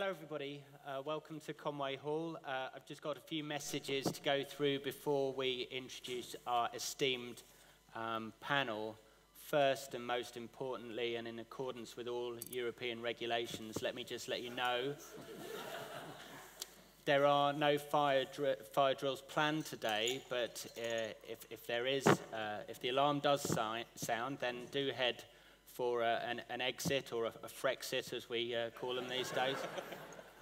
Hello, everybody. Uh, welcome to Conway Hall. Uh, I've just got a few messages to go through before we introduce our esteemed um, panel. First and most importantly, and in accordance with all European regulations, let me just let you know there are no fire, dr fire drills planned today, but uh, if, if there is, uh, if the alarm does si sound, then do head for uh, an, an, exit or a, a Frexit, as we uh, call them these days.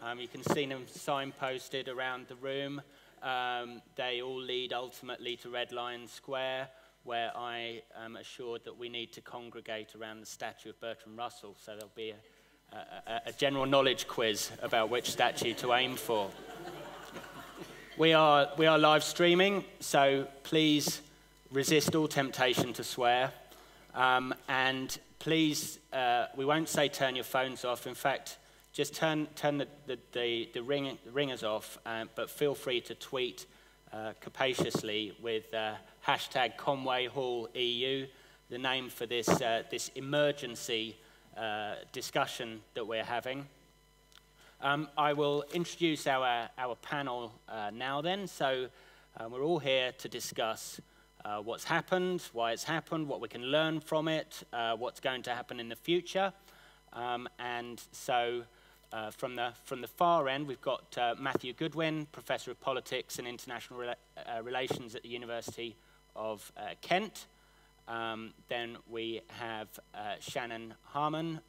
Um, you can see them signposted around the room. Um, they all lead ultimately to Red Lion Square, where I am assured that we need to congregate around the statue of Bertrand Russell. So there'll be a, a, a general knowledge quiz about which statue to aim for. we, are, we are live streaming, so please resist all temptation to swear. Um, and please, uh, we won't say turn your phones off. In fact, just turn, turn the, the, the, the ring, ringers off, um, but feel free to tweet uh, capaciously with uh, hashtag Conway Hall EU, the name for this, uh, this emergency uh, discussion that we're having. Um, I will introduce our, our panel uh, now then. So we're all here to discuss uh, what's happened, why it's happened, what we can learn from it, uh, what's going to happen in the future. Um, and so uh, from, the, from the far end, we've got uh, Matthew Goodwin, Professor of Politics and International uh, Relations at the University of Kent. Um, then we have Shannon Harman,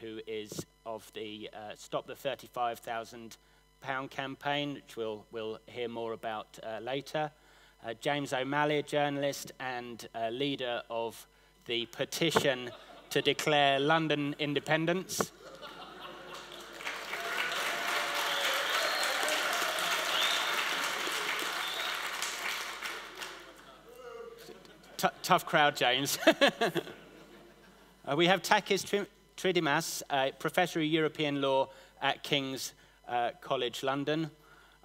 who is of the Stop the 35,000 pound campaign, which we'll, we'll hear more about later uh, James O'Malley, journalist and uh, leader of the petition to declare London independence. tough crowd, James. uh, we have Takis Tridimas, Professor of European Law at King's uh, College London.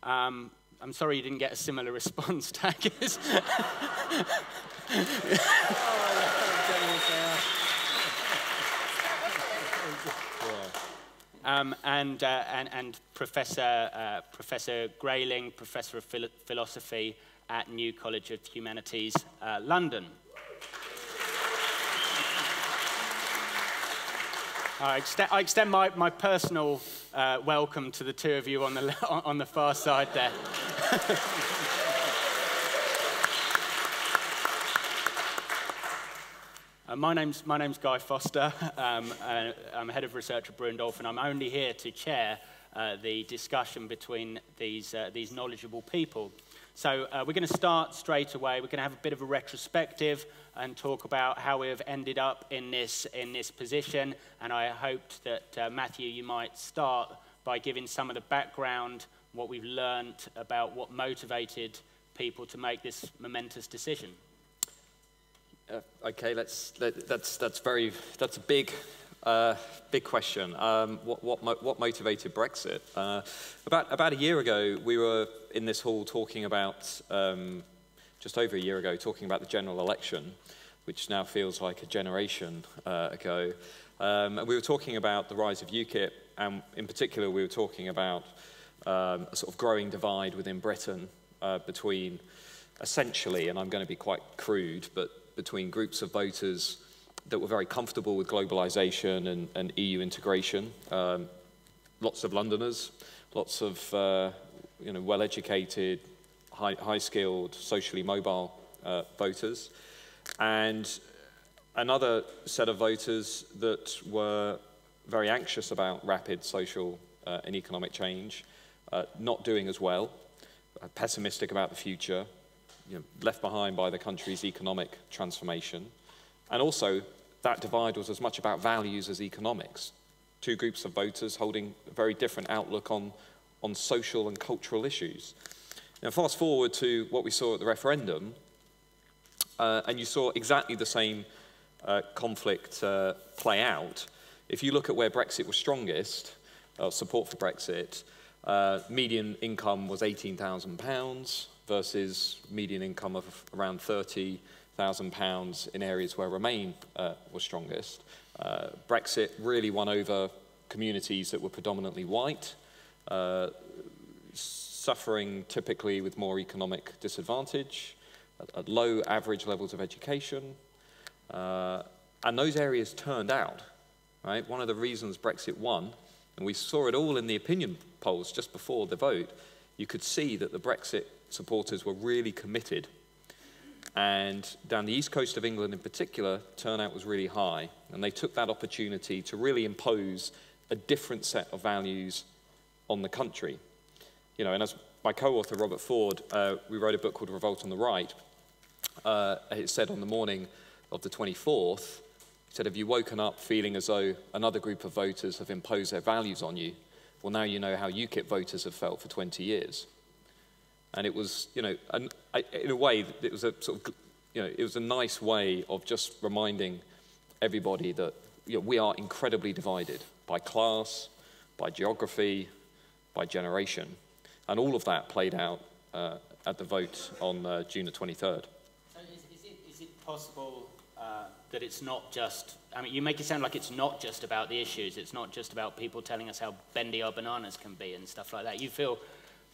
Um, I'm sorry you didn't get a similar response, Takis. Um, and, uh, and, and, Professor, uh, Professor Grayling, Professor of Phil Philosophy at New College of Humanities, uh, London. I extend, I extend my, my personal uh, welcome to the two of you on the, on the far side there. uh, my, name's, my name's Guy Foster. Um, uh, I'm head of research at Brewin and I'm only here to chair uh, the discussion between these, uh, these knowledgeable people. So uh, we're going to start straight away. We're going to have a bit of a retrospective and talk about how we have ended up in this, in this position. And I hoped that, uh, Matthew, you might start by giving some of the background, what we've learned about what motivated people to make this momentous decision. Uh, okay, let's, let, that's, that's, very, that's a big uh, big question. Um, what, what, what, motivated Brexit? Uh, about, about a year ago, we were in this hall talking about, um, just over a year ago, talking about the general election, which now feels like a generation uh, ago. Um, and we were talking about the rise of UKIP, and in particular, we were talking about um, a sort of growing divide within Britain uh, between essentially, and I'm going to be quite crude, but between groups of voters that were very comfortable with globalization and, and EU integration. Um, lots of Londoners, lots of uh, you know, well-educated, high-skilled, socially mobile uh, voters, and another set of voters that were very anxious about rapid social uh, and economic change, uh, not doing as well, uh, pessimistic about the future, you know, left behind by the country's economic transformation, and also that divide was as much about values as economics. Two groups of voters holding a very different outlook on, on social and cultural issues. Now, fast forward to what we saw at the referendum, uh, and you saw exactly the same uh, conflict uh, play out. If you look at where Brexit was strongest, uh, support for Brexit, uh, median income was £18,000 versus median income of around 30 thousand pounds in areas where Remain uh, was strongest. Uh, Brexit really won over communities that were predominantly white, uh, suffering typically with more economic disadvantage, at, at low average levels of education. Uh, and those areas turned out, right? One of the reasons Brexit won, and we saw it all in the opinion polls just before the vote, you could see that the Brexit supporters were really committed. And down the east coast of England in particular, turnout was really high. And they took that opportunity to really impose a different set of values on the country. You know, and as my co-author Robert Ford, uh, we wrote a book called Revolt on the Right. Uh, it said on the morning of the 24th, he said, have you woken up feeling as though another group of voters have imposed their values on you? Well, now you know how UKIP voters have felt for 20 years. And it was, you know, an, in a way, it was a sort of, you know, it was a nice way of just reminding everybody that you know, we are incredibly divided by class, by geography, by generation. And all of that played out uh, at the vote on uh, June the 23rd. So is, is, it, is it possible uh, that it's not just, I mean, you make it sound like it's not just about the issues, it's not just about people telling us how bendy our bananas can be and stuff like that. You feel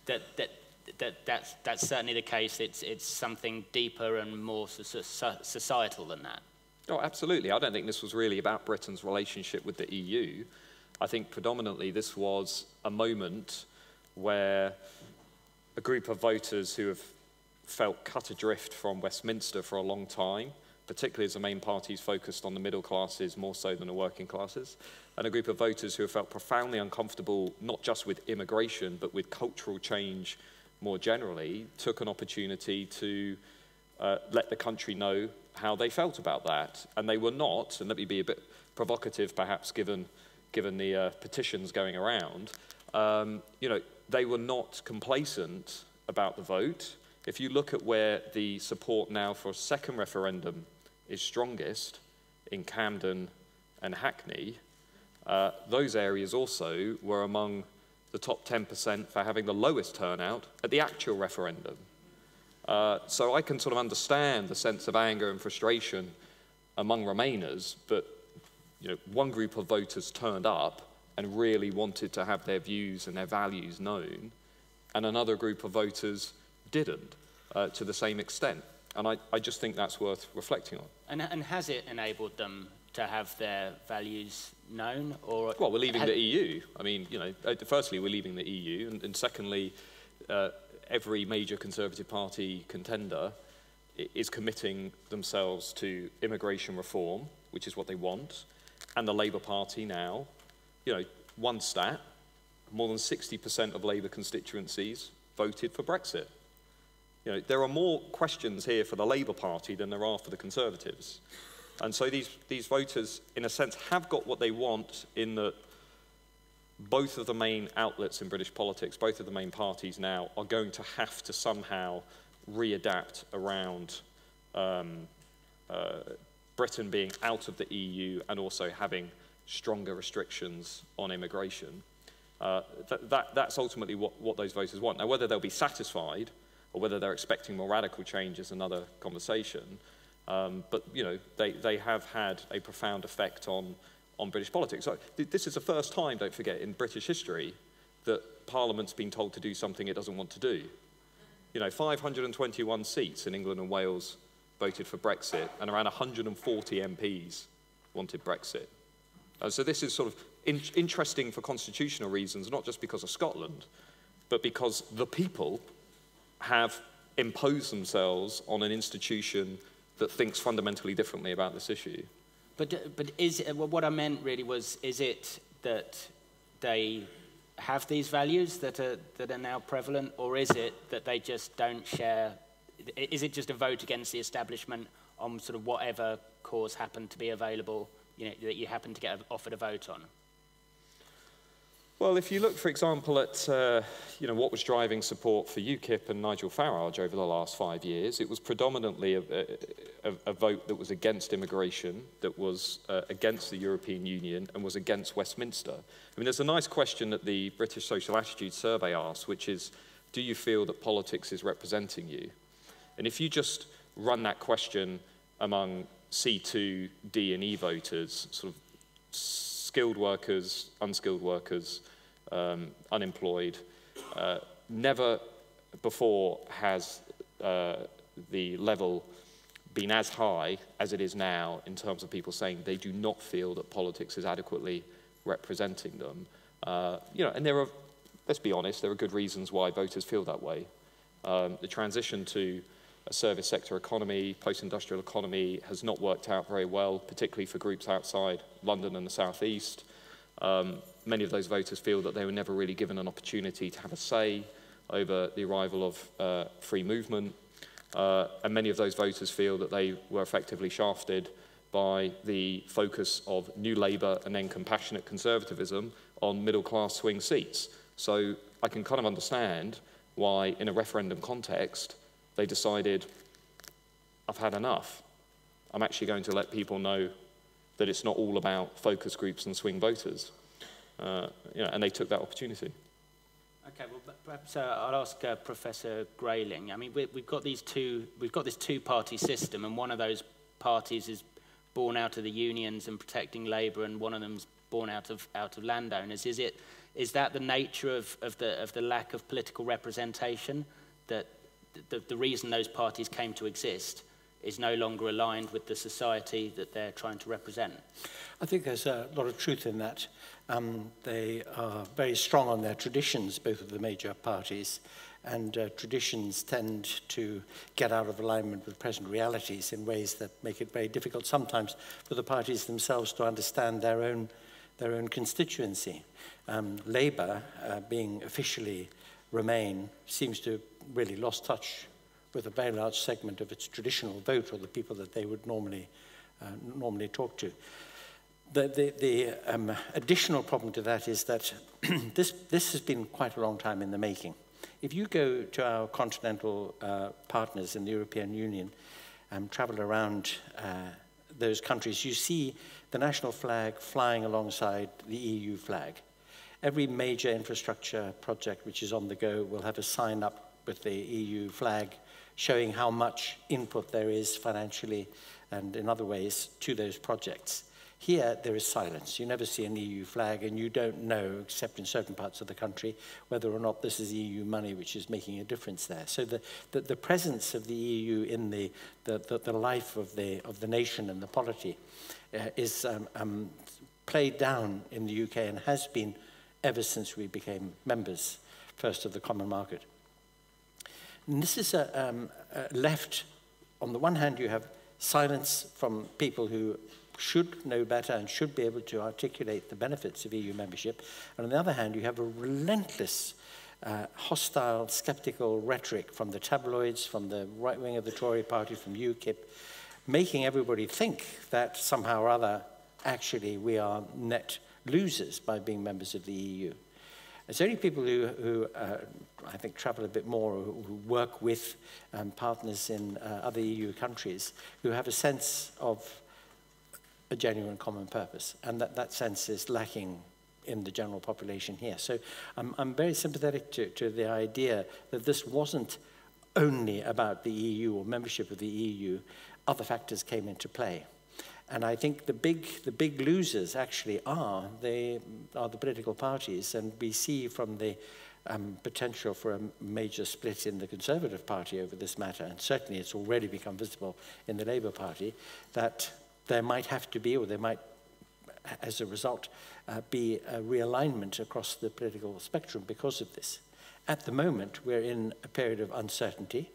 that, that, that that's, that's certainly the case, it's, it's something deeper and more societal than that. Oh, absolutely. I don't think this was really about Britain's relationship with the EU. I think predominantly this was a moment where a group of voters who have felt cut adrift from Westminster for a long time, particularly as the main parties focused on the middle classes more so than the working classes, and a group of voters who have felt profoundly uncomfortable not just with immigration but with cultural change more generally, took an opportunity to uh, let the country know how they felt about that. And they were not, and let me be a bit provocative perhaps given given the uh, petitions going around, um, you know, they were not complacent about the vote. If you look at where the support now for a second referendum is strongest, in Camden and Hackney, uh, those areas also were among the top 10% for having the lowest turnout at the actual referendum. Uh, so I can sort of understand the sense of anger and frustration among Remainers, but you know, one group of voters turned up and really wanted to have their views and their values known, and another group of voters didn't uh, to the same extent. And I, I just think that's worth reflecting on. And, and has it enabled them to have their values known? Or well, we're leaving the EU. I mean, you know, uh, firstly, we're leaving the EU, and, and secondly, uh, every major Conservative Party contender is committing themselves to immigration reform, which is what they want, and the Labour Party now, you know, one stat, more than 60% of Labour constituencies voted for Brexit. You know, there are more questions here for the Labour Party than there are for the Conservatives. And so these, these voters, in a sense, have got what they want in that both of the main outlets in British politics, both of the main parties now, are going to have to somehow readapt around um, uh, Britain being out of the EU and also having stronger restrictions on immigration. Uh, that, that, that's ultimately what, what those voters want. Now, whether they'll be satisfied or whether they're expecting more radical change is another conversation. Um, but, you know, they, they have had a profound effect on, on British politics. So, th this is the first time, don't forget, in British history that Parliament's been told to do something it doesn't want to do. You know, 521 seats in England and Wales voted for Brexit, and around 140 MPs wanted Brexit. Uh, so this is sort of in interesting for constitutional reasons, not just because of Scotland, but because the people have imposed themselves on an institution that thinks fundamentally differently about this issue. But, but is uh, it, what I meant really was, is it that they have these values that are, that are now prevalent, or is it that they just don't share is it just a vote against the establishment on sort of whatever cause happened to be available, you know, that you happen to get offered a vote on? Well, if you look, for example, at uh, you know, what was driving support for UKIP and Nigel Farage over the last five years, it was predominantly a, a, a vote that was against immigration, that was uh, against the European Union, and was against Westminster. I mean, there's a nice question that the British Social Attitude Survey asks, which is, do you feel that politics is representing you? And if you just run that question among C2, D, and E voters, sort of skilled workers, unskilled workers, um, unemployed. Uh, never before has uh, the level been as high as it is now in terms of people saying they do not feel that politics is adequately representing them. Uh, you know, and there are, let's be honest, there are good reasons why voters feel that way. Um, the transition to a service sector economy, post-industrial economy has not worked out very well, particularly for groups outside London and the southeast. Um, many of those voters feel that they were never really given an opportunity to have a say over the arrival of uh, free movement. Uh, and many of those voters feel that they were effectively shafted by the focus of New Labour and then compassionate conservatism on middle class swing seats. So I can kind of understand why, in a referendum context, they decided, I've had enough. I'm actually going to let people know that it's not all about focus groups and swing voters. Uh, you know, and they took that opportunity. Okay, well, perhaps uh, I'll ask uh, Professor Grayling. I mean, we, we've got these two, we've got this two-party system, and one of those parties is born out of the unions and protecting labour, and one of them's born out of out of landowners. Is it is that the nature of, of the of the lack of political representation that the, the reason those parties came to exist is no longer aligned with the society that they're trying to represent? I think there's a lot of truth in that. Um, they are very strong on their traditions, both of the major parties, and uh, traditions tend to get out of alignment with present realities in ways that make it very difficult sometimes for the parties themselves to understand their own, their own constituency. Um, Labour, uh, being officially Remain, seems to have really lost touch with a very large segment of its traditional vote or the people that they would normally, uh, normally talk to. The, the, the um, additional problem to that is that this, this has been quite a long time in the making. If you go to our continental uh, partners in the European Union and travel around uh, those countries, you see the national flag flying alongside the EU flag. Every major infrastructure project which is on the go will have a sign up with the EU flag, showing how much input there is financially and in other ways to those projects. Here, there is silence. You never see an EU flag, and you don't know, except in certain parts of the country, whether or not this is EU money which is making a difference there. So the, the, the presence of the EU in the, the, the, the life of the, of the nation and the polity uh, is um, um, played down in the UK and has been ever since we became members, first of the common market. And this is a, um, a left, on the one hand, you have silence from people who should know better and should be able to articulate the benefits of EU membership. And on the other hand, you have a relentless, uh, hostile, skeptical rhetoric from the tabloids, from the right wing of the Tory party, from UKIP, making everybody think that somehow or other, actually, we are net losers by being members of the EU. It's only people who, who uh, I think, travel a bit more, or who work with um, partners in uh, other EU countries, who have a sense of a genuine common purpose. And that, that sense is lacking in the general population here. So I'm, I'm very sympathetic to, to the idea that this wasn't only about the EU or membership of the EU. Other factors came into play. And I think the big, the big losers actually are they are the political parties. And we see from the um, potential for a major split in the Conservative Party over this matter, and certainly it's already become visible in the Labour Party, that there might have to be, or there might, as a result, uh, be a realignment across the political spectrum because of this. At the moment, we're in a period of uncertainty.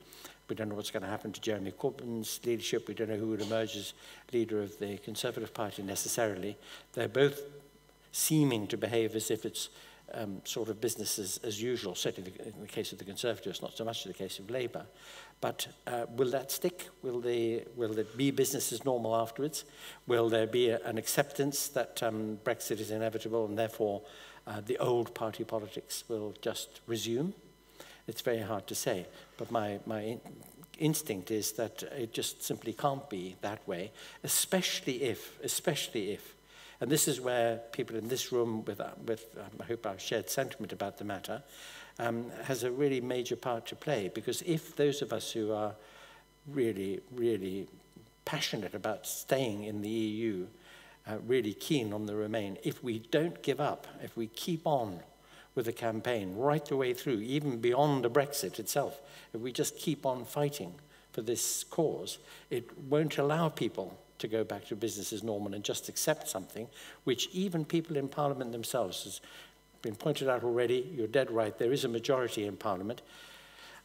We don't know what's going to happen to Jeremy Corbyn's leadership. We don't know who would emerge as leader of the Conservative Party necessarily. They're both seeming to behave as if it's um, sort of business as, as usual, certainly in the, case of the Conservatives, not so much in the case of Labour. But uh, will that stick? Will, they, will it be business as normal afterwards? Will there be a, an acceptance that um, Brexit is inevitable and therefore uh, the old party politics will just resume? It's very hard to say, but my, my in instinct is that it just simply can't be that way, especially if, especially if and this is where people in this room, with, uh, with um, I hope I've shared sentiment about the matter, um, has a really major part to play because if those of us who are really, really passionate about staying in the EU, uh, really keen on the Remain, if we don't give up, if we keep on with the campaign right the way through, even beyond the Brexit itself, if we just keep on fighting for this cause, it won't allow people to go back to business as normal and just accept something, which even people in Parliament themselves, as been pointed out already, you're dead right, there is a majority in Parliament.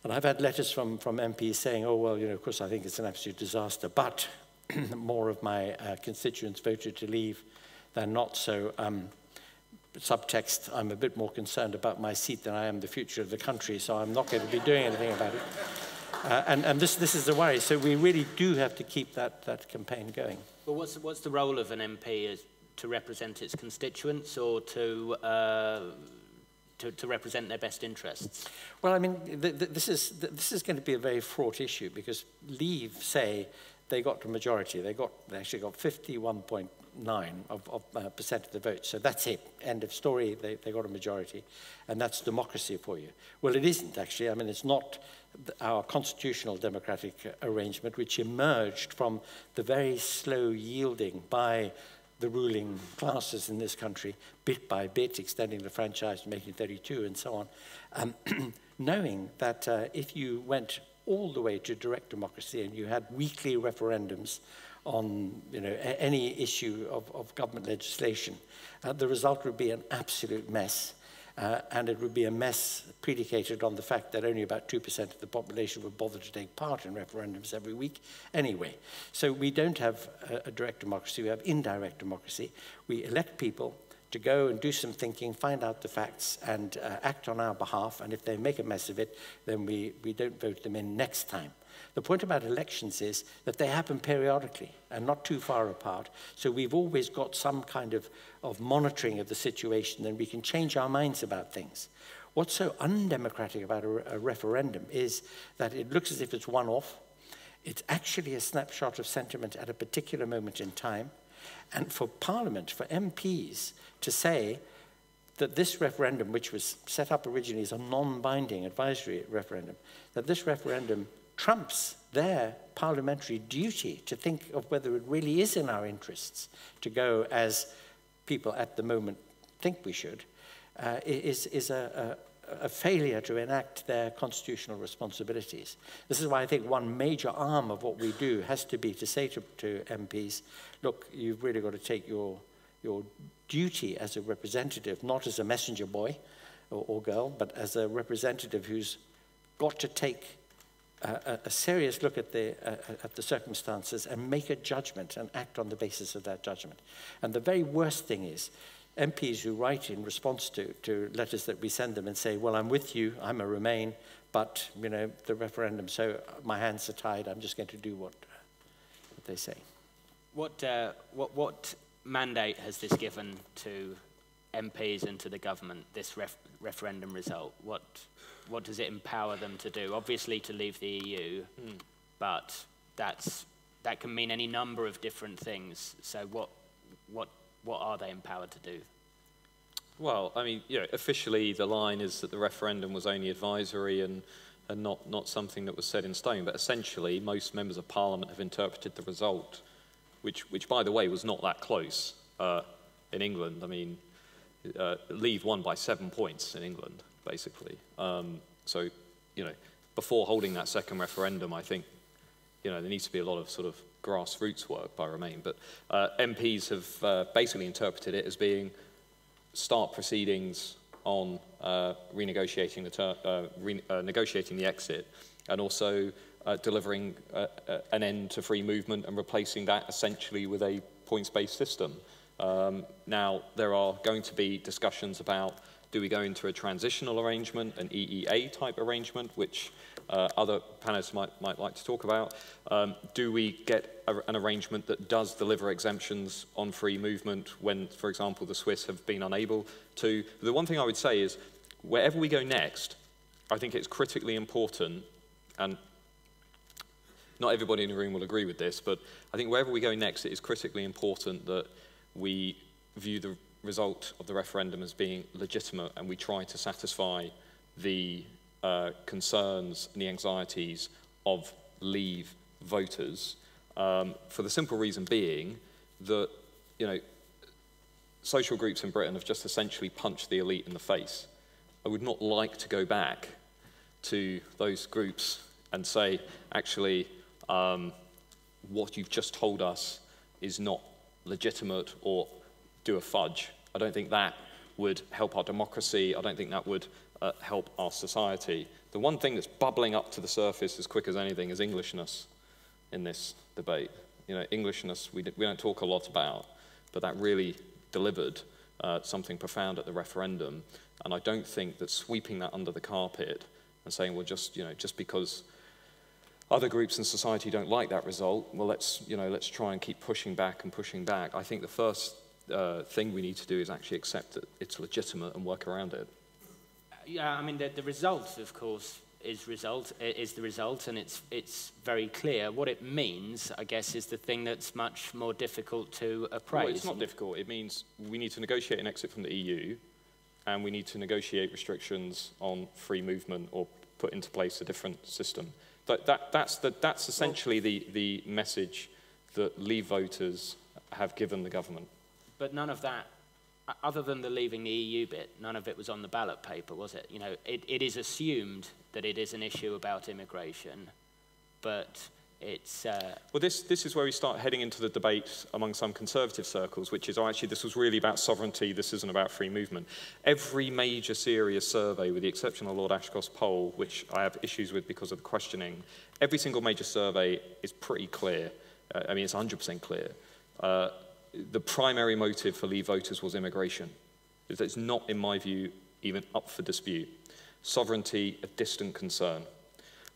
And I've had letters from, from MPs saying, oh, well, you know, of course, I think it's an absolute disaster, but more of my uh, constituents voted to leave than not. So um, subtext, I'm a bit more concerned about my seat than I am the future of the country, so I'm not going to be doing anything about it. Uh, and and this, this is the worry. So we really do have to keep that, that campaign going. Well, what's, what's the role of an MP? Is to represent its constituents or to uh, to, to represent their best interests? Well, I mean, th th this is th this is going to be a very fraught issue because Leave say they got the majority. They got they actually got 51.9 of, of uh, percent of the vote. So that's it. End of story. They they got a majority, and that's democracy for you. Well, it isn't actually. I mean, it's not our constitutional democratic arrangement, which emerged from the very slow yielding by the ruling classes in this country bit by bit, extending the franchise to making 32 and so on, um, knowing that uh, if you went all the way to direct democracy and you had weekly referendums on you know, any issue of, of government legislation, uh, the result would be an absolute mess. Uh, and it would be a mess predicated on the fact that only about 2% of the population would bother to take part in referendums every week anyway. So we don't have a, a direct democracy, we have indirect democracy. We elect people to go and do some thinking, find out the facts, and uh, act on our behalf. And if they make a mess of it, then we, we don't vote them in next time. The point about elections is that they happen periodically and not too far apart. So we've always got some kind of, of monitoring of the situation and we can change our minds about things. What's so undemocratic about a, a referendum is that it looks as if it's one off. It's actually a snapshot of sentiment at a particular moment in time. And for Parliament, for MPs, to say that this referendum, which was set up originally as a non-binding advisory referendum, that this referendum trumps their parliamentary duty to think of whether it really is in our interests to go as people at the moment think we should, uh, is, is a, a, a failure to enact their constitutional responsibilities. This is why I think one major arm of what we do has to be to say to, to MPs, look, you've really got to take your, your duty as a representative, not as a messenger boy or, or girl, but as a representative who's got to take a, a serious look at the, uh, at the circumstances and make a judgment and act on the basis of that judgment. And the very worst thing is MPs who write in response to, to letters that we send them and say, well, I'm with you, I'm a Remain, but, you know, the referendum, so my hands are tied, I'm just going to do what, what they say. What, uh, what, what mandate has this given to MPs and to the government, this ref referendum result? What, what does it empower them to do? Obviously to leave the EU, mm. but that's, that can mean any number of different things. So what, what, what are they empowered to do? Well, I mean, you know, officially the line is that the referendum was only advisory and, and not, not something that was set in stone. But essentially, most members of parliament have interpreted the result, which, which by the way, was not that close uh, in England. I mean, uh, Leave won by seven points in England basically. Um, so, you know, before holding that second referendum, I think, you know, there needs to be a lot of sort of grassroots work by Remain. But uh, MPs have uh, basically interpreted it as being start proceedings on uh, renegotiating, the uh, re uh, negotiating the exit and also uh, delivering an end to free movement and replacing that essentially with a points-based system. Um, now, there are going to be discussions about do we go into a transitional arrangement, an EEA type arrangement, which uh, other panelists might, might like to talk about? Um, do we get a, an arrangement that does deliver exemptions on free movement when, for example, the Swiss have been unable to? The one thing I would say is, wherever we go next, I think it's critically important, and not everybody in the room will agree with this, but I think wherever we go next, it is critically important that we view the result of the referendum as being legitimate and we try to satisfy the uh, concerns and the anxieties of leave voters um, for the simple reason being that you know social groups in Britain have just essentially punched the elite in the face. I would not like to go back to those groups and say, actually, um, what you've just told us is not legitimate or do a fudge. I don't think that would help our democracy. I don't think that would uh, help our society. The one thing that's bubbling up to the surface as quick as anything is Englishness in this debate. You know, Englishness we, we don't talk a lot about, but that really delivered uh, something profound at the referendum. And I don't think that sweeping that under the carpet and saying, well, just, you know, just because other groups in society don't like that result, well, let's, you know, let's try and keep pushing back and pushing back. I think the first uh, thing we need to do is actually accept that it's legitimate and work around it. Yeah, I mean, the, the result, of course, is result is the result, and it's it's very clear. What it means, I guess, is the thing that's much more difficult to appraise. Well, it's not difficult. It means we need to negotiate an exit from the EU, and we need to negotiate restrictions on free movement or put into place a different system. That, that, that's, the, that's essentially well, the, the message that Leave voters have given the government. But none of that, other than the leaving the EU bit, none of it was on the ballot paper, was it? You know, it, it is assumed that it is an issue about immigration, but it's... Uh, well, this, this is where we start heading into the debate among some conservative circles, which is, oh, actually, this was really about sovereignty, this isn't about free movement. Every major serious survey, with the exception of Lord Ashcroft's poll, which I have issues with because of the questioning, every single major survey is pretty clear. Uh, I mean, it's 100% clear. Uh, the primary motive for Leave voters was immigration. It's not, in my view, even up for dispute. Sovereignty, a distant concern.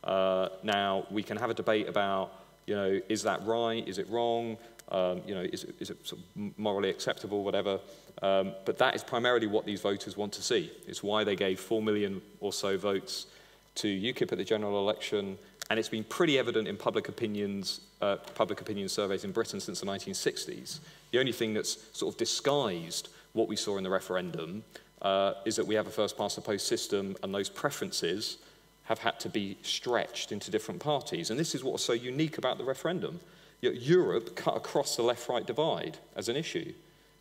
Uh, now, we can have a debate about, you know, is that right? Is it wrong? Um, you know, is it, sort of morally acceptable, whatever? Um, but that is primarily what these voters want to see. It's why they gave 4 million or so votes to UKIP at the general election, and it's been pretty evident in public opinions, uh, public opinion surveys in Britain since the 1960s. The only thing that's sort of disguised what we saw in the referendum uh, is that we have a first past the post system, and those preferences have had to be stretched into different parties. And this is what's so unique about the referendum. Europe cut across the left right divide as an issue.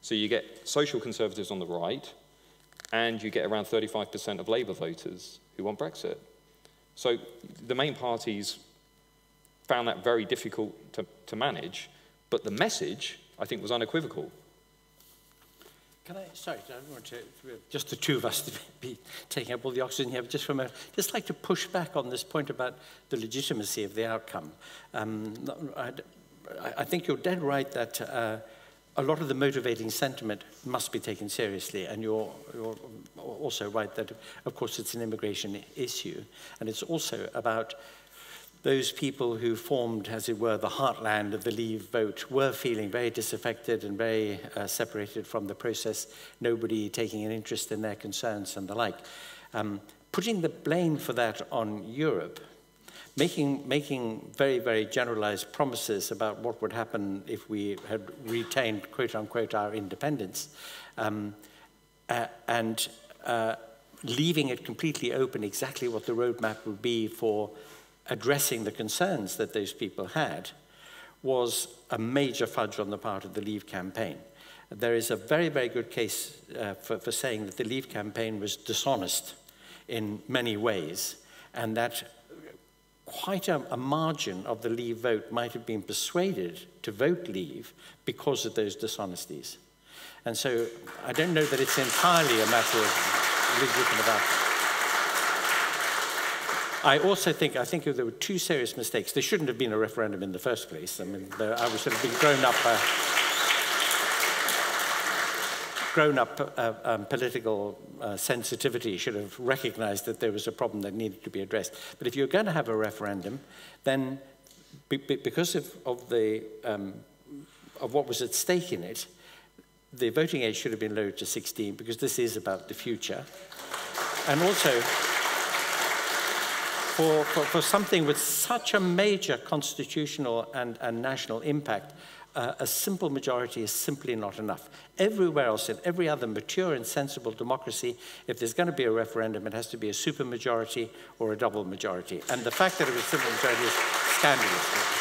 So you get social conservatives on the right, and you get around 35% of Labour voters who want Brexit. So the main parties found that very difficult to, to manage, but the message, I think, was unequivocal. Can I, sorry, I don't want to, just the two of us to be taking up all the oxygen here, but just from a, just like to push back on this point about the legitimacy of the outcome. Um, I, I think you're dead right that uh, a lot of the motivating sentiment must be taken seriously. And you're, you're also right that, of course, it's an immigration issue. And it's also about those people who formed, as it were, the heartland of the Leave vote were feeling very disaffected and very uh, separated from the process, nobody taking an interest in their concerns and the like. Um, putting the blame for that on Europe making, making very, very generalized promises about what would happen if we had retained, quote unquote, our independence, um, uh, and uh, leaving it completely open exactly what the roadmap would be for addressing the concerns that those people had was a major fudge on the part of the Leave campaign. There is a very, very good case uh, for, for saying that the Leave campaign was dishonest in many ways, and that quite a, a margin of the leave vote might have been persuaded to vote leave because of those dishonesties. And so I don't know that it's entirely a matter of legitimate about. I also think, I think there were two serious mistakes. There shouldn't have been a referendum in the first place. I mean, I was sort of being grown up. Uh, grown-up uh, um, political uh, sensitivity should have recognized that there was a problem that needed to be addressed. But if you're going to have a referendum, then be, be, because of, of, the, um, of what was at stake in it, the voting age should have been lowered to 16 because this is about the future. And also, for, for, for something with such a major constitutional and, and national impact, uh, a simple majority is simply not enough. Everywhere else, in every other mature and sensible democracy, if there's going to be a referendum, it has to be a supermajority or a double majority. And the fact that it was a simple majority is scandalous.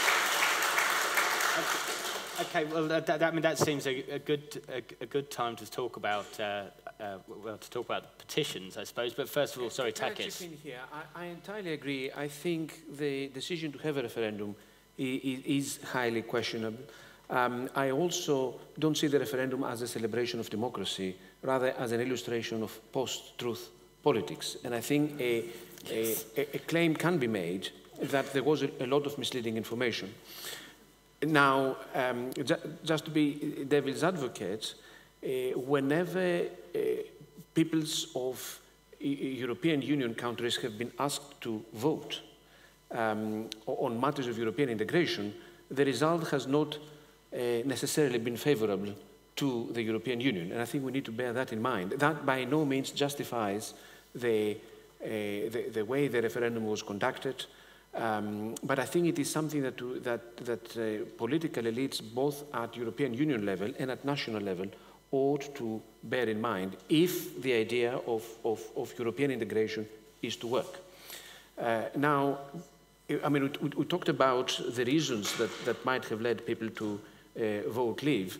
Okay, well, that, that, I mean, that seems a, a good, a, a, good time to talk about, uh, uh, well, to talk about petitions, I suppose. But first of all, sorry, Takis. in here? I, I entirely agree. I think the decision to have a referendum is, is highly questionable. Um, I also don't see the referendum as a celebration of democracy, rather as an illustration of post-truth politics. And I think a, a, a, claim can be made that there was a, a lot of misleading information. Now, um, ju just to be devil's advocate, uh, whenever uh, peoples of European Union countries have been asked to vote um, on matters of European integration, the result has not necessarily been favorable to the European Union. And I think we need to bear that in mind. That by no means justifies the, uh, the, the, way the referendum was conducted. Um, but I think it is something that, that, that uh, political elites, both at European Union level and at national level, ought to bear in mind if the idea of, of, of European integration is to work. Uh, now, I mean, we, we, talked about the reasons that, that might have led people to uh, vote leave.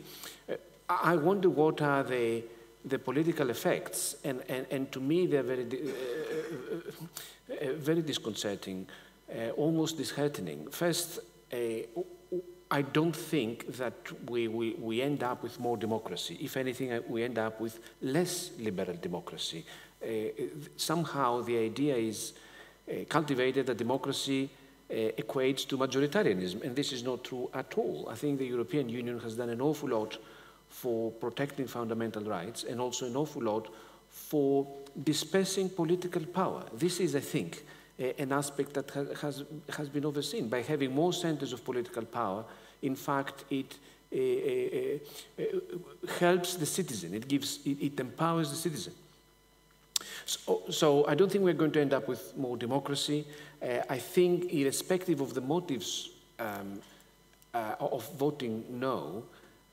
Uh, I wonder what are the, the political effects, and, and, and to me they're very, uh, uh, uh very disconcerting, uh, almost disheartening. First, I don't think that we, we, we end up with more democracy. If anything, we end up with less liberal democracy. somehow the idea is cultivated that democracy uh, equates to majoritarianism, and this is not true at all. I think the European Union has done an awful lot for protecting fundamental rights and also an awful lot for dispersing political power. This is, I think, uh, an aspect that ha has, has been overseen. By having more centers of political power, in fact, it uh, uh, uh helps the citizen, it, gives, it, it empowers the citizen. So, so, I don't think we're going to end up with more democracy. Uh, I think, irrespective of the motives um, uh, of voting no,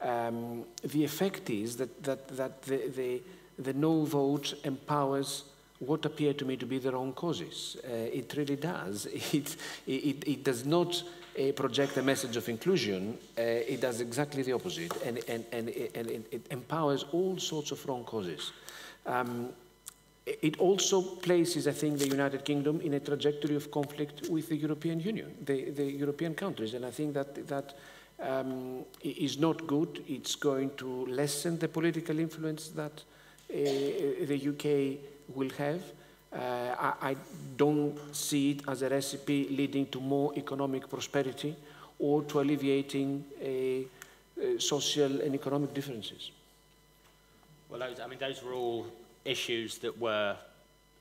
um, the effect is that, that, that the, the, the, no vote empowers what appear to me to be the wrong causes. Uh, it really does. It, it, it does not uh, project a message of inclusion, uh, it does exactly the opposite, and, and, and, and it empowers all sorts of wrong causes. Um, it also places, I think, the United Kingdom in a trajectory of conflict with the European Union, the, the European countries. And I think that that um, is not good. It's going to lessen the political influence that uh, the UK will have. Uh, I, I, don't see it as a recipe leading to more economic prosperity or to alleviating social and economic differences. Well, those, I mean, those were all issues that were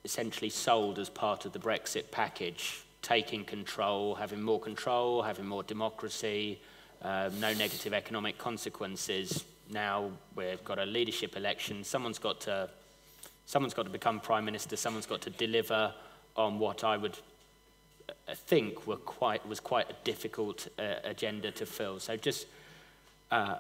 essentially sold as part of the Brexit package, taking control, having more control, having more democracy, uh, no negative economic consequences. Now we've got a leadership election. Someone's got to, someone's got to become prime minister. Someone's got to deliver on what I would uh, think were quite, was quite a difficult uh, agenda to fill. So just uh,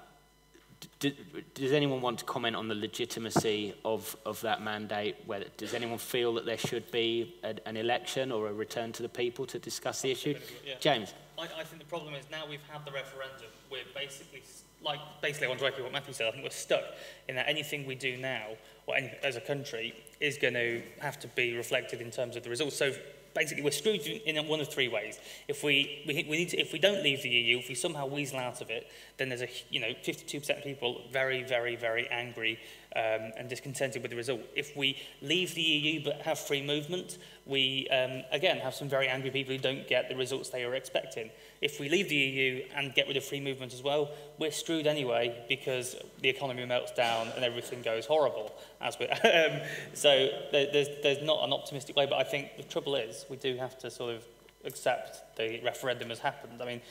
does anyone want to comment on the legitimacy of, of that mandate? Whether, does anyone feel that there should be a, an election or a return to the people to discuss the issue? Yeah. James? I, I think the problem is now we've had the referendum, we're basically, like, basically I want to echo what Matthew said, I think we're stuck in that anything we do now, or any, as a country, is going to have to be reflected in terms of the results. So basically we're screwed in one of three ways. If we, we, we need to, if we don't leave the EU, if we somehow weasel out of it, then there's a you know 52% of people very very very angry um, and discontented with the result. If we leave the EU but have free movement, we um, again have some very angry people who don't get the results they were expecting. If we leave the EU and get rid of free movement as well, we're screwed anyway because the economy melts down and everything goes horrible. As we, um, so there, there's, there's not an optimistic way, but I think the trouble is we do have to sort of accept the referendum has happened. I mean,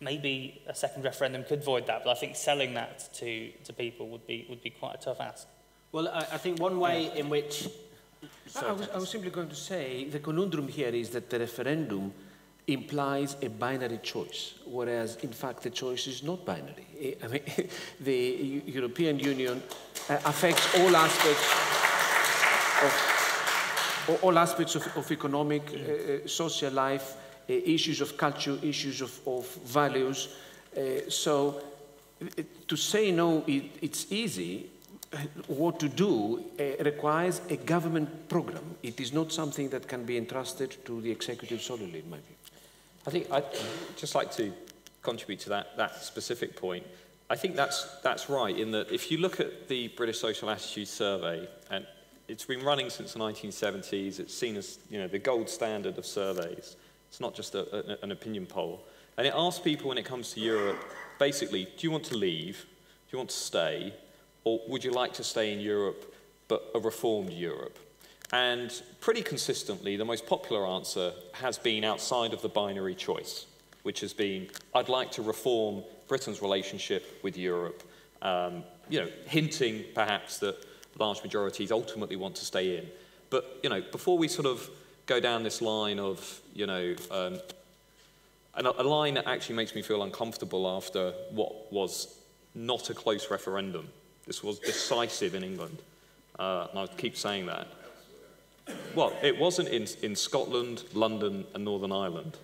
maybe a second referendum could void that, but I think selling that to, to people would be, would be quite a tough ask. Well, I, I think one way in which... Sorry, I, was, I was simply going to say the conundrum here is that the referendum implies a binary choice, whereas in fact the choice is not binary. I mean, the European Union uh, affects all aspects of all aspects of, of economic, uh, uh social life, uh, issues of culture, issues of, of values. Uh, so to say no, it, it's easy. What to do uh, requires a government program. It is not something that can be entrusted to the executive solely, in my view. I think I'd just like to contribute to that, that specific point. I think that's, that's right in that if you look at the British Social Attitude Survey, and it's been running since the 1970s, it's seen as you know, the gold standard of surveys. It's not just a, a, an opinion poll. And it asks people when it comes to Europe, basically, do you want to leave? Do you want to stay? Or would you like to stay in Europe, but a reformed Europe? And pretty consistently, the most popular answer has been outside of the binary choice, which has been, I'd like to reform Britain's relationship with Europe, um, you know, hinting perhaps that large majorities ultimately want to stay in. But, you know, before we sort of go down this line of, you know, um, a line that actually makes me feel uncomfortable after what was not a close referendum. This was decisive in England. Uh, and I keep saying that. Well, it wasn't in, in Scotland, London, and Northern Ireland.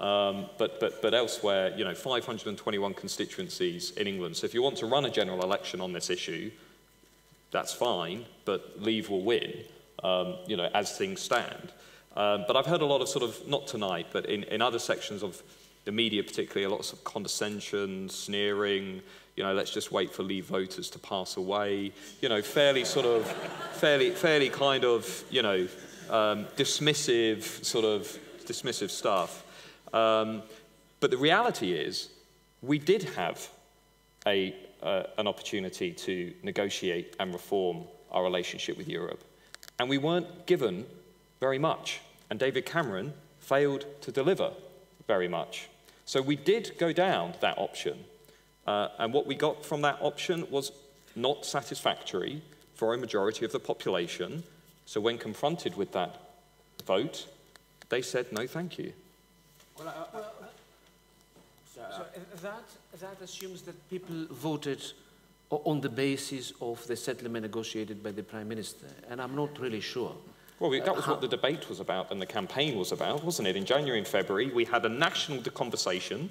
Um, but, but, but elsewhere, you know, 521 constituencies in England. So if you want to run a general election on this issue, that's fine, but Leave will win, um, you know, as things stand. Um, but I've heard a lot of sort of, not tonight, but in, in other sections of the media particularly, a lot of condescension, sneering, you know, let's just wait for Leave voters to pass away, you know, fairly sort of, fairly, fairly kind of, you know, um, dismissive sort of, dismissive stuff. Um, but the reality is, we did have a, uh, an opportunity to negotiate and reform our relationship with Europe. And we weren't given very much. And David Cameron failed to deliver very much. So we did go down that option. Uh, and what we got from that option was not satisfactory for a majority of the population. So when confronted with that vote, they said no thank you. Well, that, that assumes that people voted on the basis of the settlement negotiated by the Prime Minister, and I'm not really sure. Well, that was what the debate was about and the campaign was about, wasn't it? In January and February, we had a national conversation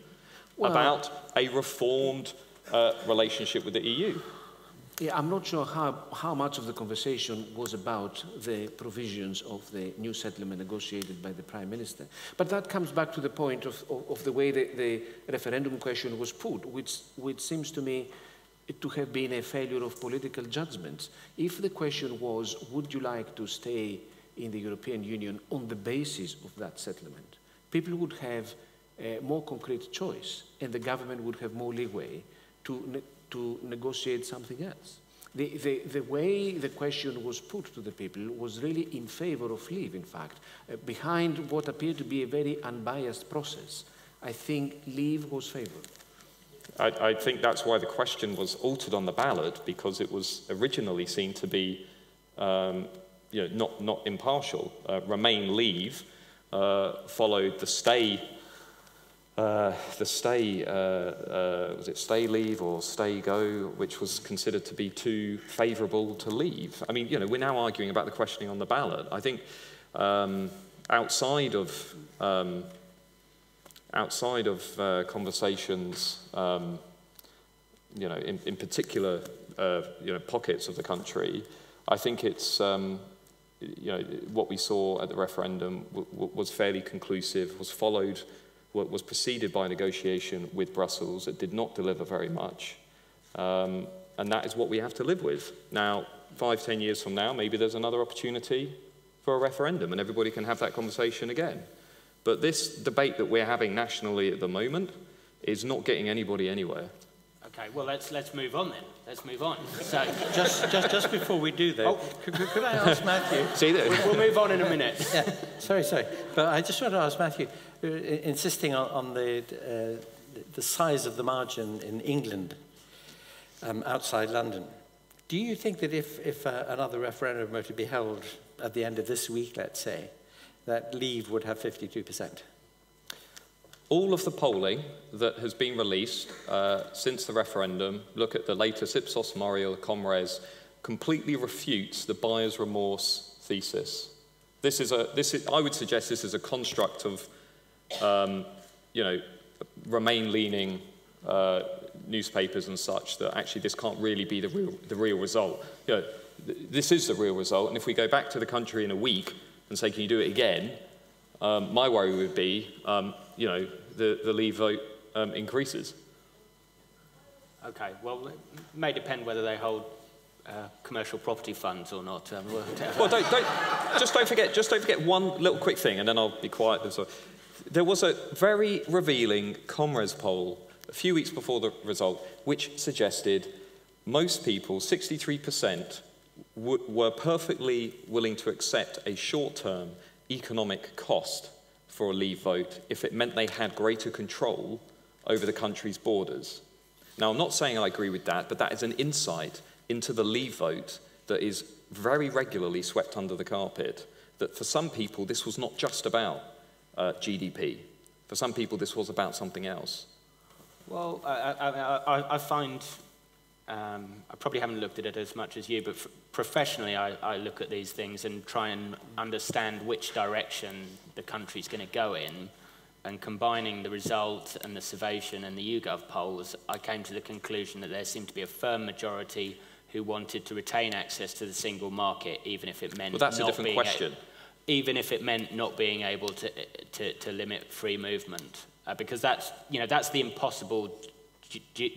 well, about a reformed uh, relationship with the EU. Yeah, I'm not sure how, how much of the conversation was about the provisions of the new settlement negotiated by the Prime Minister. But that comes back to the point of, of, of the way the, the, referendum question was put, which, which seems to me to have been a failure of political judgment. If the question was, would you like to stay in the European Union on the basis of that settlement, people would have a more concrete choice and the government would have more leeway to, to negotiate something else. The, the, the, way the question was put to the people was really in favor of leave, in fact, uh, behind what appeared to be a very unbiased process. I think leave was favored. I, I, think that's why the question was altered on the ballot because it was originally seen to be um, you know, not, not impartial. Uh, Remain leave uh, followed the stay, uh, the stay, uh, uh, was it stay leave or stay go, which was considered to be too favourable to leave. I mean, you know, we're now arguing about the questioning on the ballot. I think um, outside of um, outside of uh, conversations, um, you know, in, in particular, you know, pockets of the country, I think it's um, you know, what we saw at the referendum was fairly conclusive, was followed, was preceded by negotiation with Brussels. It did not deliver very much. Um, and that is what we have to live with. Now, five, ten years from now, maybe there's another opportunity for a referendum and everybody can have that conversation again. But this debate that we're having nationally at the moment is not getting anybody anywhere. Okay, well, let's, let's move on then. Let's move on. So, just, just, just before we do that, oh. could, could, I ask Matthew? See that? We'll, we'll move on in a minute. yeah, sorry, sorry. But I just want to ask Matthew, uh, insisting on, on the, uh, the size of the margin in England um, outside London. Do you think that if, if uh, another referendum were to be held at the end of this week, let's say, that Leave would have 52%? All of the polling that has been released uh, since the referendum, look at the latest Ipsos Mori or ComRes, completely refutes the buyer's remorse thesis. This is a, this is, I would suggest this is a construct of, um, you know, Remain-leaning, uh, newspapers and such that actually this can't really be the real, the real result. You know, th this is the real result, and if we go back to the country in a week and say, can you do it again, um, my worry would be, um, you know, the, the leave vote um, increases. Okay, well, it may depend whether they hold uh, commercial property funds or not. Um, well, don't, don't, just don't forget, just don't forget one little quick thing, and then I'll be quiet. There was a very revealing ComRes poll a few weeks before the result, which suggested most people, 63%, were perfectly willing to accept a short-term economic cost for a leave vote if it meant they had greater control over the country's borders. Now, I'm not saying I agree with that, but that is an insight into the leave vote that is very regularly swept under the carpet. That for some people, this was not just about uh, GDP. For some people, this was about something else. Well, I, I, I, I find, um, I probably haven't looked at it as much as you, but professionally, I, I look at these things and try and understand which direction the country's going to go in. And combining the result and the Survation and the YouGov polls, I came to the conclusion that there seemed to be a firm majority who wanted to retain access to the single market, even if it meant well, that's not a different being question. A, even if it meant not being able to, to, to limit free movement. Uh, because that's, you know, that's the impossible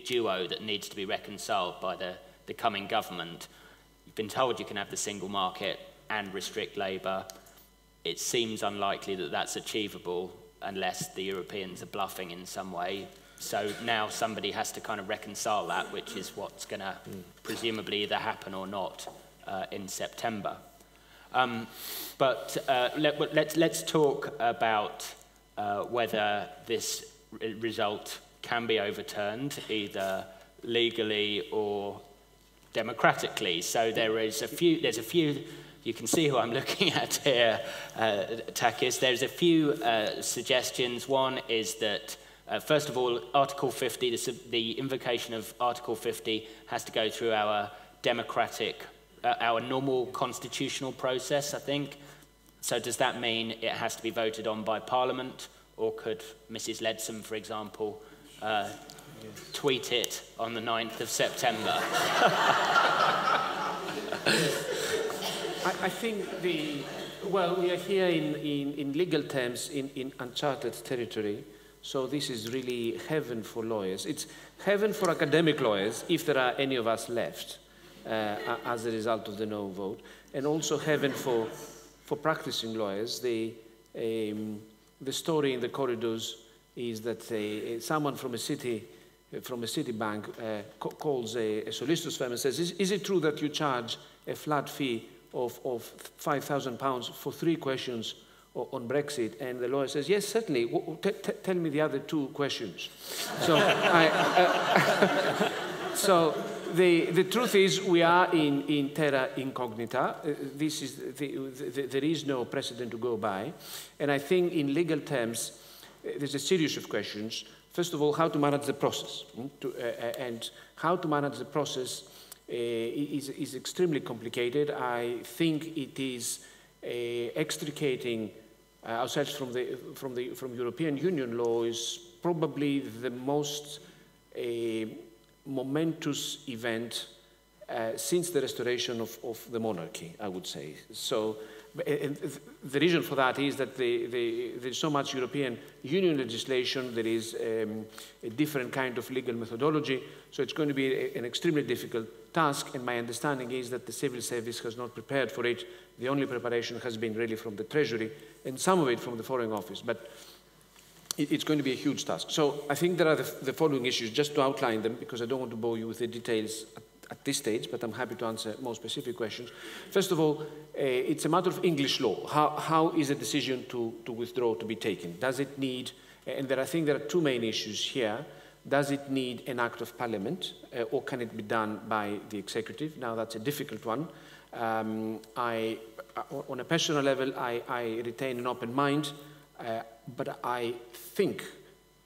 duo that needs to be reconciled by the, the coming government. You've been told you can have the single market and restrict labour. It seems unlikely that that's achievable unless the Europeans are bluffing in some way. So now somebody has to kind of reconcile that, which is what's going to mm. presumably either happen or not uh, in September. Um, but uh, let, us let's, let's talk about uh, whether this result can be overturned, either legally or democratically. So there is a few, there's a few you can see who I'm looking at here, uh, Takis. There's a few uh, suggestions. One is that, uh, first of all, Article 50, the, the, invocation of Article 50 has to go through our democratic, uh, our normal constitutional process, I think. So does that mean it has to be voted on by Parliament, or could Mrs. Leadsom, for example, uh, tweet it on the 9th of September? I, I, think the, well, we are here in, in, in legal terms in, in uncharted territory. So this is really heaven for lawyers. It's heaven for academic lawyers, if there are any of us left uh, as a result of the no vote, and also heaven for, for practicing lawyers. The, um, the story in the corridors is that someone from a city, from a city bank, uh, calls a, a solicitor's firm and says, is, is it true that you charge a flat fee of, of 5,000 pounds for three questions on Brexit? And the lawyer says, yes, certainly. tell me the other two questions. so, I, uh, so the, the truth is we are in, in terra incognita. Uh, this is the, the, there is no precedent to go by. And I think in legal terms, there's a series of questions. First of all, how to manage the process. Hmm, to, uh, uh, and how to manage the process uh, is, is extremely complicated. I think it is uh, extricating uh, ourselves from the, from the from European Union law is probably the most momentous event uh, since the restoration of, of, the monarchy, I would say. So the reason for that is that the, the, there's so much European Union legislation, there is um, a different kind of legal methodology, so it's going to be a, an extremely difficult task, and my understanding is that the civil service has not prepared for it. The only preparation has been really from the Treasury, and some of it from the Foreign Office. But it, it's going to be a huge task. So I think there are the, the, following issues, just to outline them, because I don't want to bore you with the details at, at this stage, but I'm happy to answer more specific questions. First of all, uh, it's a matter of English law. How, how is a decision to, to withdraw to be taken? Does it need, and there, I think there are two main issues here. Does it need an act of parliament, uh, or can it be done by the executive? Now, that's a difficult one. Um, I, uh, on a personal level, I, I retain an open mind. Uh, but I think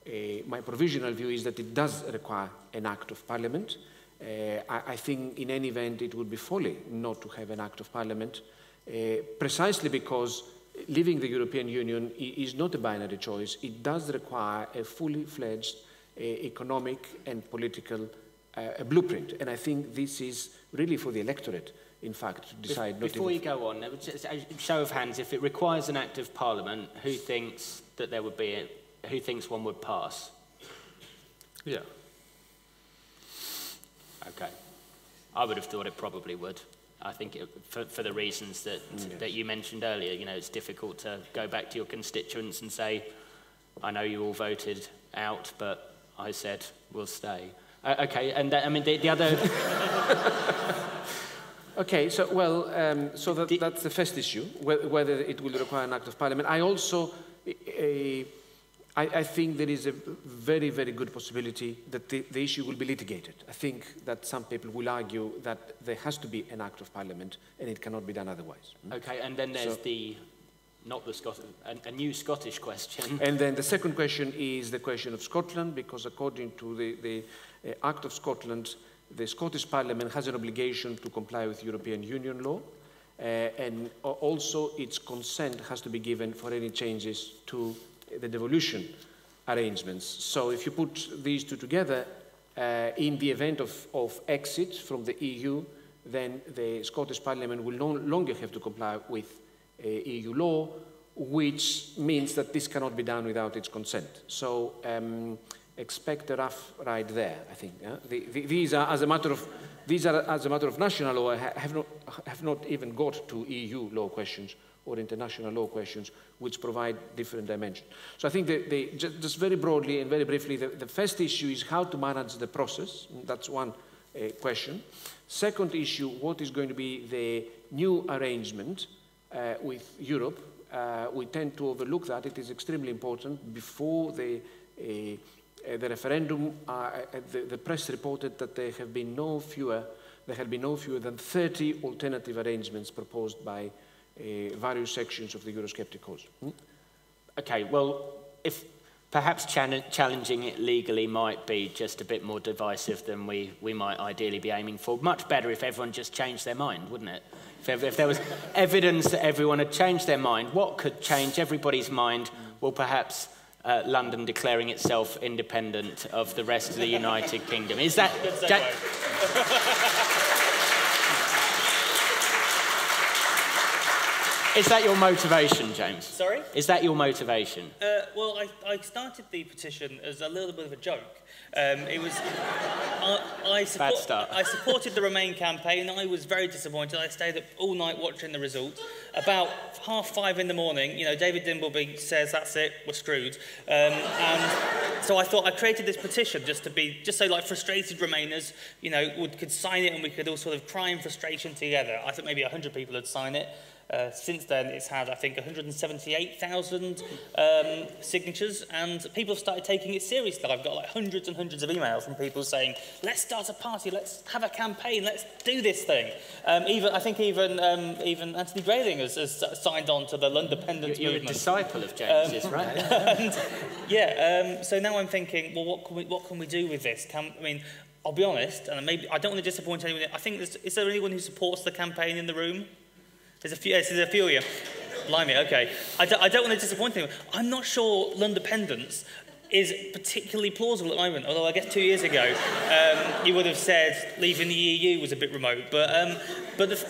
uh, my provisional view is that it does require an act of parliament. Uh, I, I, think in any event it would be folly not to have an act of parliament, uh, precisely because leaving the European Union is not a binary choice. It does require a fully fledged economic and political uh, blueprint. And I think this is really for the electorate, in fact, to decide. Before you go on, show of hands, if it requires an act of parliament, who thinks that there would be, a, who thinks one would pass? Yeah. Okay. I would have thought it probably would. I think it, for, for the reasons that, yes. that you mentioned earlier, you know, it's difficult to go back to your constituents and say, I know you all voted out, but I said we'll stay. Uh, okay, and that, I mean, the, the other... okay, so, well, um, so that, that's the first issue, whether it will require an act of parliament. I also... Uh, I, I, think there is a very, very good possibility that the, the, issue will be litigated. I think that some people will argue that there has to be an act of parliament and it cannot be done otherwise. Okay, and then there's so, the, not the Scottish, a, a, new Scottish question. And then the second question is the question of Scotland, because according to the, the uh, Act of Scotland, the Scottish Parliament has an obligation to comply with European Union law. Uh, and also its consent has to be given for any changes to the devolution arrangements. So if you put these two together, uh, in the event of, of exit from the EU, then the Scottish Parliament will no longer have to comply with uh, EU law, which means that this cannot be done without its consent. So um, expect a rough ride there, I think. The, the, these are, as a matter of, these are, as a matter of national law, have not, have not even got to EU law questions or international law questions, which provide different dimensions. So I think the, just very broadly and very briefly, the, the, first issue is how to manage the process. That's one uh, question. Second issue, what is going to be the new arrangement uh, with Europe? Uh, we tend to overlook that. It is extremely important. Before the, uh, uh, the referendum, uh, the, the press reported that there have been no fewer there have been no fewer than 30 alternative arrangements proposed by uh, various sections of the Eurosceptic cause. Okay, well, if perhaps challenging it legally might be just a bit more divisive than we, we might ideally be aiming for. Much better if everyone just changed their mind, wouldn't it? If, if there was evidence that everyone had changed their mind, what could change everybody's mind? Well, perhaps uh, London declaring itself independent of the rest of the United Kingdom. Is that... Is that your motivation, James? Sorry? Is that your motivation? Uh, well, I, I started the petition as a little bit of a joke. Um, it was. I, I, support, I supported the Remain campaign. I was very disappointed. I stayed up all night watching the results. About half five in the morning, you know, David Dimbleby says, "That's it, we're screwed." Um, and so I thought I created this petition just to be, just so like frustrated Remainers, you know, would could sign it and we could all sort of cry in frustration together. I thought maybe 100 people would sign it. Uh, since then, it's had, I think, 178,000 um, signatures, and people have started taking it seriously. I've got like hundreds and hundreds of emails from people saying, let's start a party, let's have a campaign, let's do this thing. Um, even, I think even, um, even Anthony Grayling has, has signed on to the Londependence you're, you're movement. a disciple of James's, um, right? and, yeah, um, so now I'm thinking, well, what can we, what can we do with this? Can, I mean, I'll be honest, and maybe I don't want to disappoint anyone. I think, is there anyone who supports the campaign in the room? There's a few, there's a few of you. Blimey, okay. I don't, I don't want to disappoint anyone. I'm not sure Londependence is particularly plausible at the moment, although I guess two years ago um, you would have said leaving the EU was a bit remote. But, um, but, the,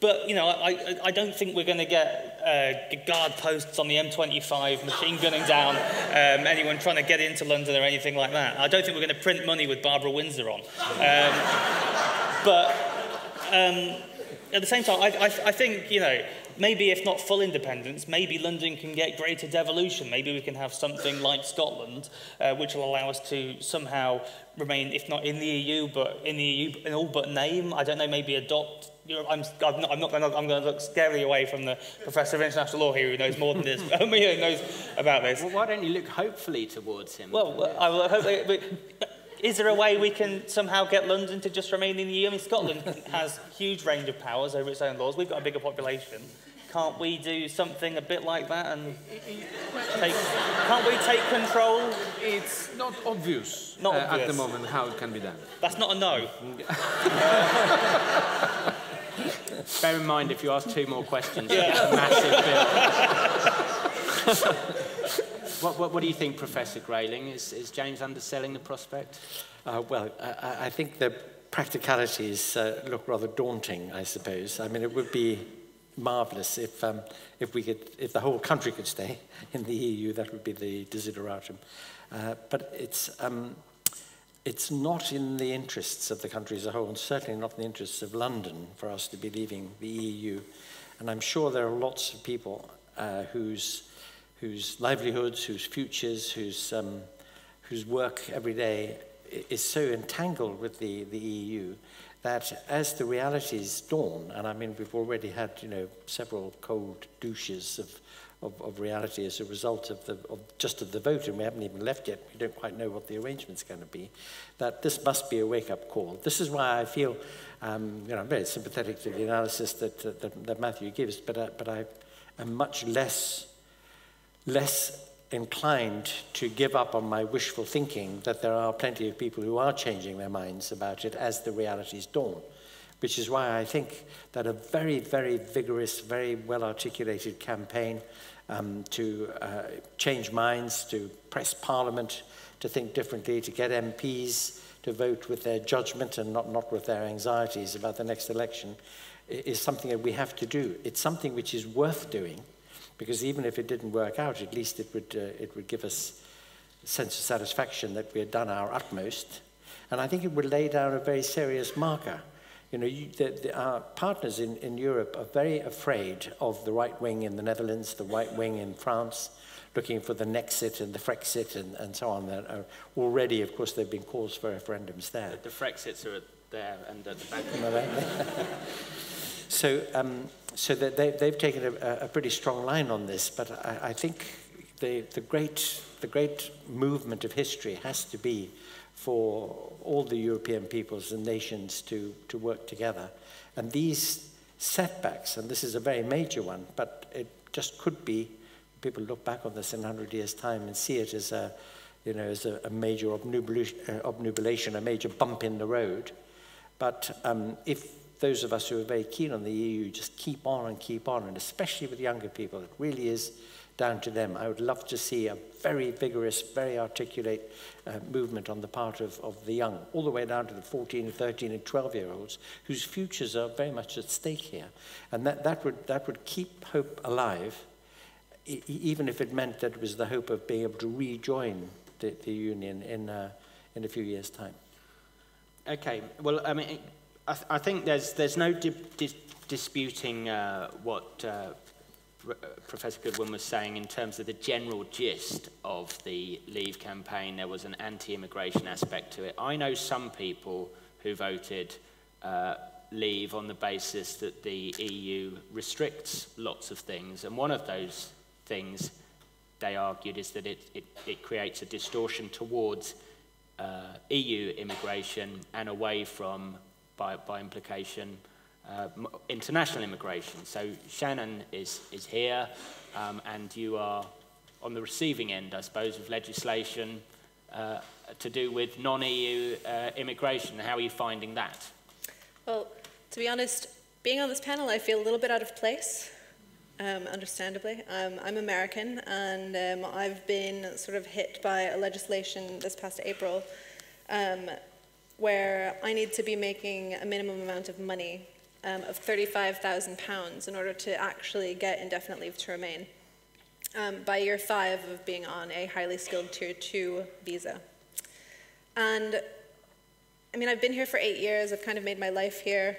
but you know, I, I don't think we're going to get uh, guard posts on the M25 machine gunning down um, anyone trying to get into London or anything like that. I don't think we're going to print money with Barbara Windsor on. Um, but um, at the same time, I, I, I think, you know, maybe if not full independence, maybe London can get greater devolution. Maybe we can have something like Scotland, uh, which will allow us to somehow remain, if not in the EU, but in the EU in all but name. I don't know, maybe adopt. You know, I'm, I'm not, I'm not going to, I'm going to look scarily away from the professor of international law here who knows more than this, who knows about this. Well, why don't you look hopefully towards him? Well, I will hope. Is there a way we can somehow get London to just remain in the EU? I mean, Scotland has huge range of powers over its own laws. We've got a bigger population. Can't we do something a bit like that and take, can't we take control? It's not obvious, not uh, obvious. at the moment how it can be done. That's not a no. Bear in mind, if you ask two more questions, yeah. massive bill. What, what, what do you think, Professor Grayling? Is, is James underselling the prospect? Uh, well, I, I think the practicalities uh, look rather daunting, I suppose. I mean, it would be marvellous if, um, if, we could, if the whole country could stay in the EU. That would be the desideratum. Uh, but it's, um, it's not in the interests of the country as a whole, and certainly not in the interests of London for us to be leaving the EU. And I'm sure there are lots of people uh, whose whose livelihoods, whose futures, whose, um, whose work every day is so entangled with the, the EU that as the realities dawn, and I mean, we've already had, you know, several cold douches of, of, of reality as a result of, the, of just of the vote, and we haven't even left yet. We don't quite know what the arrangement's going to be. That this must be a wake-up call. This is why I feel, um, you know, I'm very sympathetic to the analysis that, that, that Matthew gives, but, uh, but I am much less, less inclined to give up on my wishful thinking that there are plenty of people who are changing their minds about it as the realities dawn. Which is why I think that a very, very vigorous, very well articulated campaign um, to uh, change minds, to press Parliament to think differently, to get MPs to vote with their judgment and not, not with their anxieties about the next election is something that we have to do. It's something which is worth doing because even if it didn't work out, at least it would, uh, it would give us a sense of satisfaction that we had done our utmost. And I think it would lay down a very serious marker. You know, you, the, the, our partners in, in Europe are very afraid of the right wing in the Netherlands, the right wing in France, looking for the Nexit and the Frexit and, and so on. That are already, of course, there have been calls for referendums there. The, the Frexits are there and at the back. so, um, so that they, they've taken a, a pretty strong line on this, but I, I think the, the, great, the great movement of history has to be for all the European peoples and nations to, to work together. And these setbacks, and this is a very major one, but it just could be, people look back on this in 100 years' time and see it as a, you know, as a, a major obnubilation, uh, obnubilation, a major bump in the road. But um, if those of us who are very keen on the EU just keep on and keep on, and especially with younger people, it really is down to them. I would love to see a very vigorous, very articulate uh, movement on the part of, of the young, all the way down to the 14, 13, and 12 year olds, whose futures are very much at stake here. And that, that, would, that would keep hope alive, e even if it meant that it was the hope of being able to rejoin the, the Union in, uh, in a few years' time. Okay, well, I mean, I, th I think there's, there's no di di disputing uh, what uh, Professor Goodwin was saying in terms of the general gist of the Leave campaign. There was an anti-immigration aspect to it. I know some people who voted uh, Leave on the basis that the EU restricts lots of things, and one of those things they argued is that it, it, it creates a distortion towards uh, EU immigration and away from by, by implication, uh, international immigration. So Shannon is, is here, um, and you are on the receiving end, I suppose, of legislation uh, to do with non-EU uh, immigration. How are you finding that? Well, to be honest, being on this panel, I feel a little bit out of place. Um, understandably. Um, I'm American and um, I've been sort of hit by a legislation this past April um, where I need to be making a minimum amount of money um, of £35,000 in order to actually get indefinite leave to remain um, by year five of being on a highly skilled tier two visa. And I mean, I've been here for eight years, I've kind of made my life here.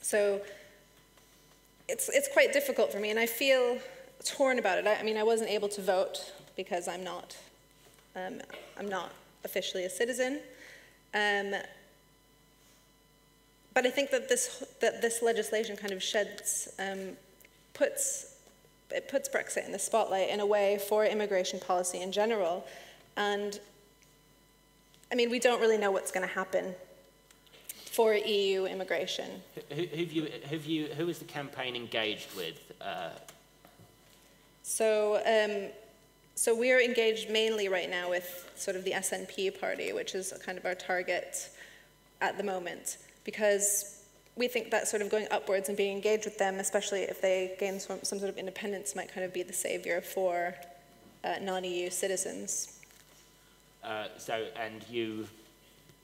So it's, it's quite difficult for me, and I feel torn about it. I, I mean, I wasn't able to vote because I'm not, um, I'm not officially a citizen. Um, but I think that this, that this legislation kind of sheds, um, puts, it puts Brexit in the spotlight in a way for immigration policy in general. And I mean, we don't really know what's going to happen for EU immigration. Who, who've you, who've you, who is the campaign engaged with? Uh... So, um, so we're engaged mainly right now with sort of the SNP party, which is kind of our target at the moment, because we think that sort of going upwards and being engaged with them, especially if they gain some, some sort of independence, might kind of be the savior for uh, non-EU citizens. Uh, so, and you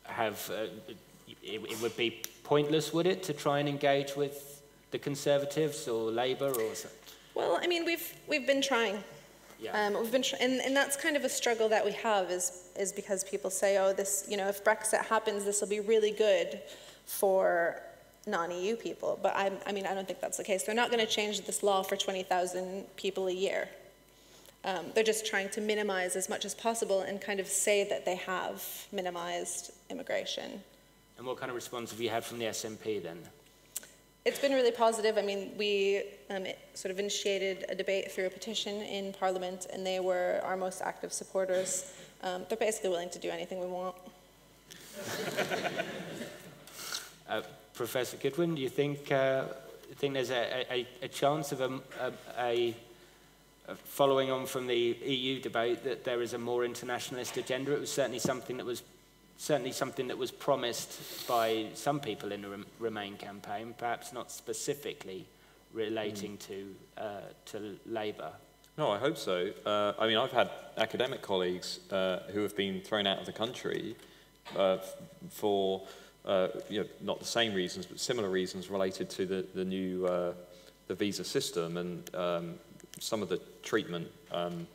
have, uh, it, it would be pointless, would it, to try and engage with the Conservatives or Labour or something? Well, I mean, we've, we've been trying. Yeah. Um, we've been, tr- and, and that's kind of a struggle that we have is, is because people say, oh, this, you know, if Brexit happens, this will be really good for non-EU people. But I, I mean, I don't think that's the case. They're not going to change this law for 20,000 people a year. Um, they're just trying to minimize as much as possible and kind of say that they have minimized immigration. And what kind of response have you had from the SNP then? It's been really positive. I mean, we um, sort of initiated a debate through a petition in Parliament, and they were our most active supporters. Um, they're basically willing to do anything we want. uh, Professor Goodwin, do you think, uh, think there's a, a, a chance of a, a, a, following on from the EU debate that there is a more internationalist agenda? It was certainly something that was certainly something that was promised by some people in the Remain campaign, perhaps not specifically relating mm. to, uh, to Labour. No, I hope so. Uh, I mean, I've had academic colleagues uh, who have been thrown out of the country uh, for uh, you know, not the same reasons, but similar reasons related to the, the new uh, the visa system and um, some of the treatment um,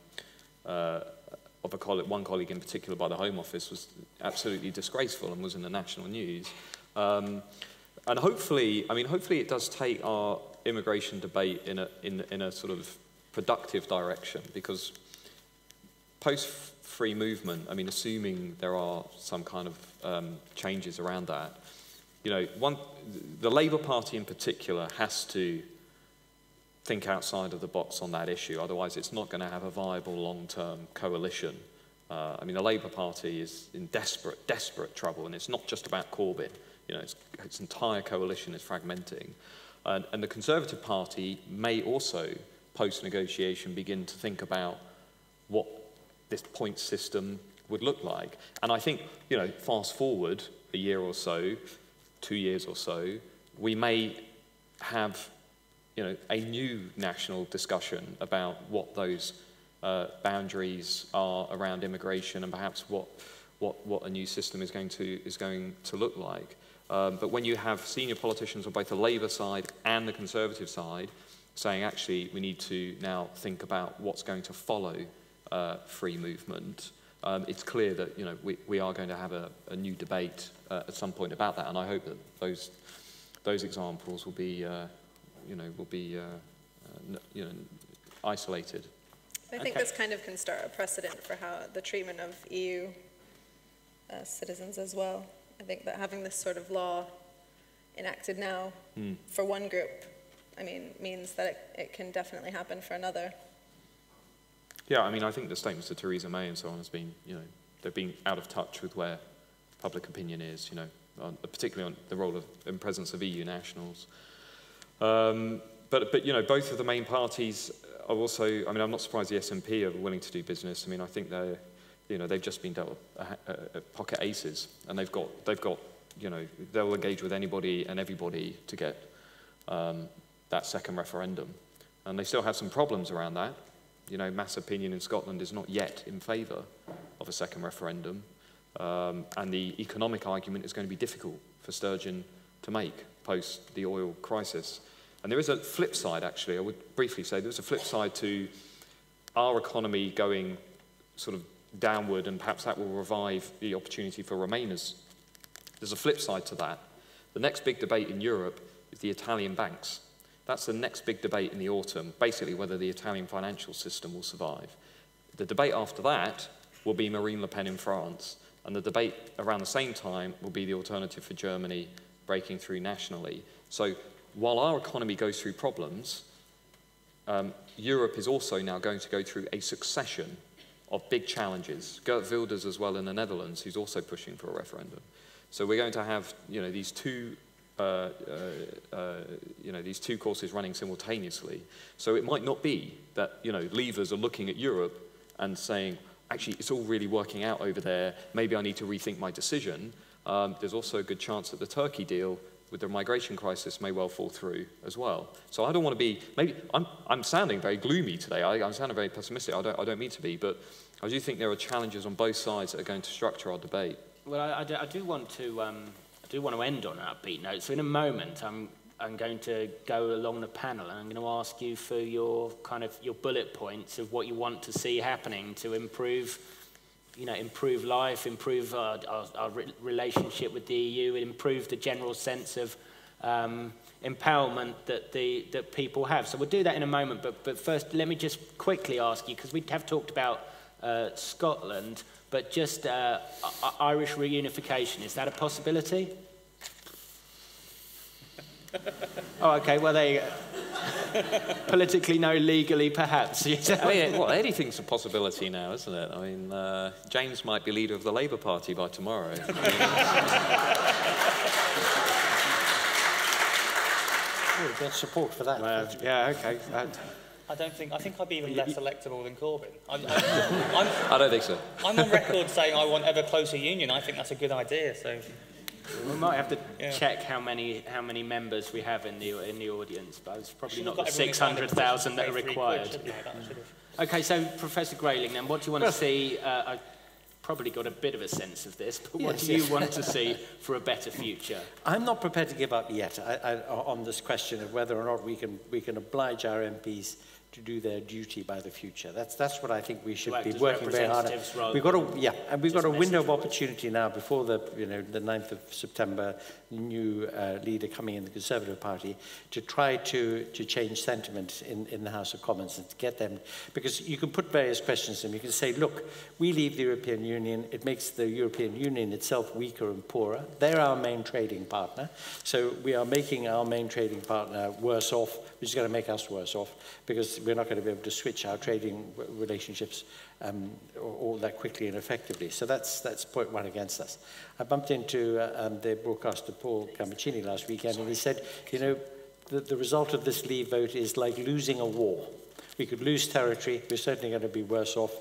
of a coll one colleague in particular by the Home Office was absolutely disgraceful and was in the national news. Um, and hopefully, I mean, hopefully it does take our immigration debate in a, in, in a sort of productive direction because post-free movement, I mean, assuming there are some kind of um, changes around that, you know, one, the Labour Party in particular has to think outside of the box on that issue. Otherwise, it's not going to have a viable long-term coalition. Uh, I mean, the Labour Party is in desperate, desperate trouble, and it's not just about Corbyn. You know, its, its entire coalition is fragmenting. And, and the Conservative Party may also, post-negotiation, begin to think about what this point system would look like. And I think, you know, fast forward a year or so, two years or so, we may have you know, a new national discussion about what those uh, boundaries are around immigration and perhaps what, what, what a new system is going to, is going to look like. Um, but when you have senior politicians on both the Labour side and the Conservative side saying, actually, we need to now think about what's going to follow uh, free movement, um, it's clear that you know, we, we are going to have a, a new debate uh, at some point about that. And I hope that those, those examples will be, uh, you know, will be, uh, uh, you know, isolated. I think okay. this kind of can start a precedent for how the treatment of EU uh, citizens as well. I think that having this sort of law enacted now mm. for one group, I mean, means that it, it can definitely happen for another. Yeah, I mean, I think the statements of Theresa May and so on has been, you know, they've been out of touch with where public opinion is, you know, on, particularly on the role of and presence of EU nationals. Um, but, but, you know, both of the main parties are also, I mean, I'm not surprised the SNP are willing to do business. I mean, I think they're, you know, they've just been dealt a, a, a pocket aces, and they've got, they've got, you know, they'll engage with anybody and everybody to get um, that second referendum. And they still have some problems around that. You know, mass opinion in Scotland is not yet in favour of a second referendum. Um, and the economic argument is going to be difficult for Sturgeon to make post the oil crisis. And there is a flip side, actually. I would briefly say there's a flip side to our economy going sort of downward, and perhaps that will revive the opportunity for Remainers. There's a flip side to that. The next big debate in Europe is the Italian banks. That's the next big debate in the autumn, basically whether the Italian financial system will survive. The debate after that will be Marine Le Pen in France, and the debate around the same time will be the alternative for Germany breaking through nationally. So while our economy goes through problems, um, Europe is also now going to go through a succession of big challenges. Geert Wilders as well in the Netherlands, who's also pushing for a referendum. So we're going to have, you know, these two, uh, uh, uh, you know, these two courses running simultaneously. So it might not be that, you know, leavers are looking at Europe and saying, actually, it's all really working out over there. Maybe I need to rethink my decision. Um, there's also a good chance that the Turkey deal with the migration crisis may well fall through as well. So I don't want to be, maybe, I'm, I'm sounding very gloomy today. I, I'm sounding very pessimistic. I don't, I don't mean to be, but I do think there are challenges on both sides that are going to structure our debate. Well, I, I, do, I do, want to, um, I do want to end on an upbeat note. So in a moment, I'm, I'm going to go along the panel and I'm going to ask you for your kind of your bullet points of what you want to see happening to improve you know, improve life, improve uh, our, our, our relationship with the EU, and improve the general sense of um, empowerment that, the, that people have. So we'll do that in a moment, but, but first let me just quickly ask you, because we have talked about uh, Scotland, but just uh, Irish reunification, is that a possibility? oh, okay, well, there you go. Politically, no, legally, perhaps. I mean, well, anything's a possibility now, isn't it? I mean, uh, James might be leader of the Labour Party by tomorrow. oh, get support for that. Uh, yeah, okay. Uh, I don't think. I think I'd be even less electable than Corbyn. I'm, I'm, I'm, I do not think so. I'm on record saying I want ever closer union. I think that's a good idea. So. We might have to yeah. check how many how many members we have in the in the audience, but it's probably not the 600,000 that are required. Quid, okay, so Professor Grayling, then, what do you want to see? Uh, I probably got a bit of a sense of this, but what yes, do you yes. want to see for a better future? I'm not prepared to give up yet I, I, on this question of whether or not we can we can oblige our MPs to do their duty by the future. That's, that's what I think we should be working very hard on. We've got a, yeah, and we've got a window of opportunity now before the, you know, the 9th of September, new uh, leader coming in the Conservative Party, to try to, to change sentiment in, in the House of Commons and to get them, because you can put various questions to them. You can say, look, we leave the European Union, it makes the European Union itself weaker and poorer. They're our main trading partner, so we are making our main trading partner worse off, which is going to make us worse off, because we're not going to be able to switch our trading relationships um, all that quickly and effectively. So that's, that's point one against us. I bumped into uh, um, the broadcaster Paul Camicini last weekend Sorry. and he said, you know, the, the result of this leave vote is like losing a war. We could lose territory. We're certainly going to be worse off.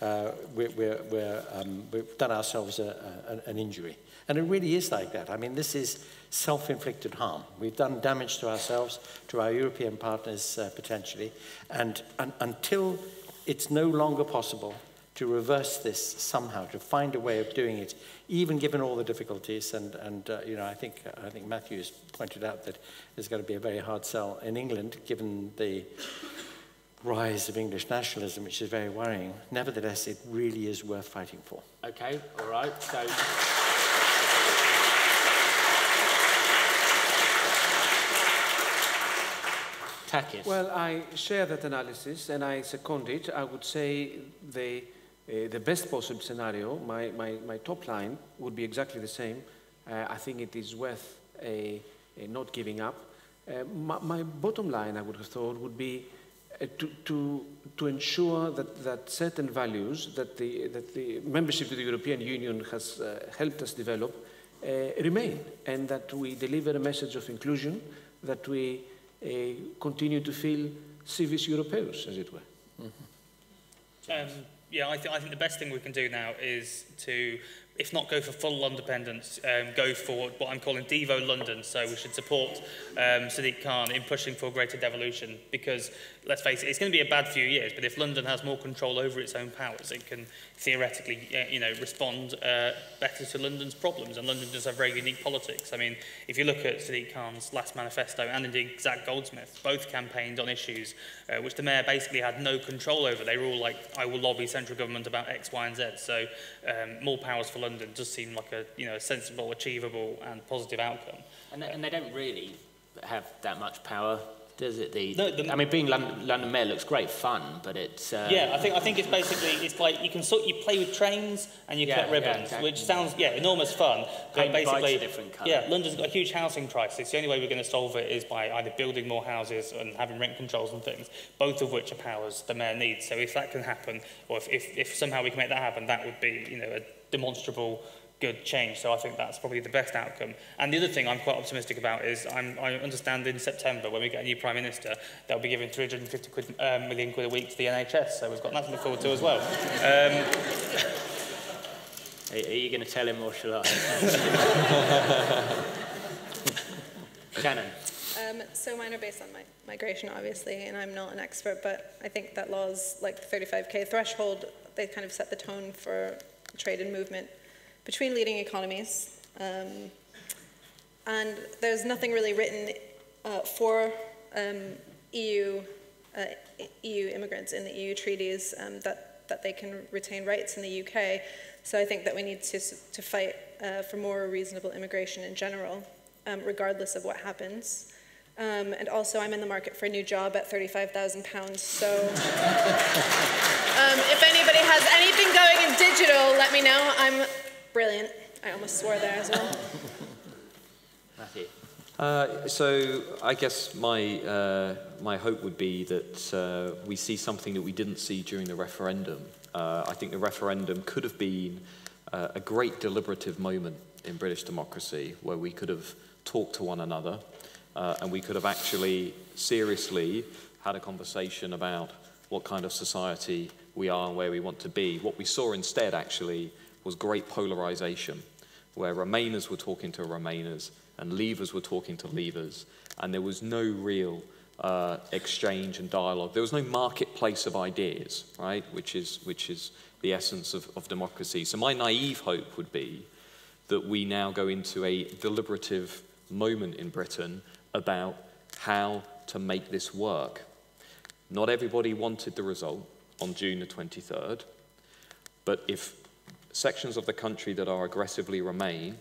Uh, we're, we're, we're, um, we've done ourselves a, a, an injury. And it really is like that. I mean, this is self-inflicted harm. We've done damage to ourselves, to our European partners uh, potentially, and, and until it's no longer possible to reverse this somehow, to find a way of doing it, even given all the difficulties. And, and uh, you know, I think, I think Matthew has pointed out that there's going to be a very hard sell in England, given the rise of English nationalism, which is very worrying. Nevertheless, it really is worth fighting for. Okay, all right. So. Well, I share that analysis and I second it. I would say the, uh, the best possible scenario, my, my, my top line, would be exactly the same. Uh, I think it is worth a, a not giving up. Uh, my, my, bottom line, I would have thought, would be uh, to, to, to ensure that, that certain values that the, that the membership of the European Union has uh, helped us develop uh, remain and that we deliver a message of inclusion, that we continue to feel civis europeus, as it were. Mm -hmm. um, yeah, I, th I think the best thing we can do now is to if not go for full independence, um, go for what I'm calling Devo London. So we should support um, Sadiq Khan in pushing for greater devolution because, let's face it, it's going to be a bad few years, but if London has more control over its own powers, it can theoretically, uh, you know, respond uh, better to London's problems. And London does have very unique politics. I mean, if you look at Sadiq Khan's last manifesto and indeed Zac Goldsmith, both campaigned on issues uh, which the mayor basically had no control over. They were all like, I will lobby central government about X, Y, and Z. So um, more powers for London does seem like a you know a sensible, achievable, and positive outcome. And they, and they don't really have that much power does it? The, no, the, I mean, being London, London Mayor looks great fun, but it's uh, yeah. I think I think it's basically it's like you can sort you play with trains and you yeah, cut ribbons, yeah, exactly. which sounds yeah enormous fun. But basically, different colour. yeah, London's got a huge housing crisis. The only way we're going to solve it is by either building more houses and having rent controls and things, both of which are powers the mayor needs. So if that can happen, or if, if, if somehow we can make that happen, that would be you know a demonstrable good change. So I think that's probably the best outcome. And the other thing I'm quite optimistic about is I'm, I understand in September when we get a new Prime Minister, they'll be giving 350 quid, um, million quid a week to the NHS. So we've got that to look forward to as well. Um, are you going to tell him or shall I? Shannon. Um, so mine are based on my migration, obviously, and I'm not an expert, but I think that laws like the 35k threshold, they kind of set the tone for trade and movement between leading economies. Um, and there's nothing really written uh, for um, EU, uh, EU immigrants in the EU treaties um, that, that they can retain rights in the UK. So I think that we need to, to fight uh, for more reasonable immigration in general, um, regardless of what happens. Um, and also, I'm in the market for a new job at £35,000. So, um, if anybody has anything going in digital, let me know. I'm brilliant. I almost swore there as well. Matthew. Uh, so I guess my, uh, my hope would be that uh, we see something that we didn't see during the referendum. Uh, I think the referendum could have been uh, a great deliberative moment in British democracy where we could have talked to one another uh, and we could have actually seriously had a conversation about what kind of society we are and where we want to be. What we saw instead actually was great polarization where Remainers were talking to Remainers and Leavers were talking to Leavers, and there was no real uh, exchange and dialogue. There was no marketplace of ideas, right, which is, which is the essence of, of democracy. So my naive hope would be that we now go into a deliberative moment in Britain about how to make this work. Not everybody wanted the result on June the 23rd, but if sections of the country that are aggressively Remain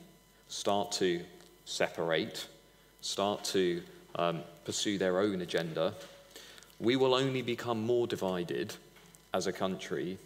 start to separate, start to um, pursue their own agenda, we will only become more divided as a country.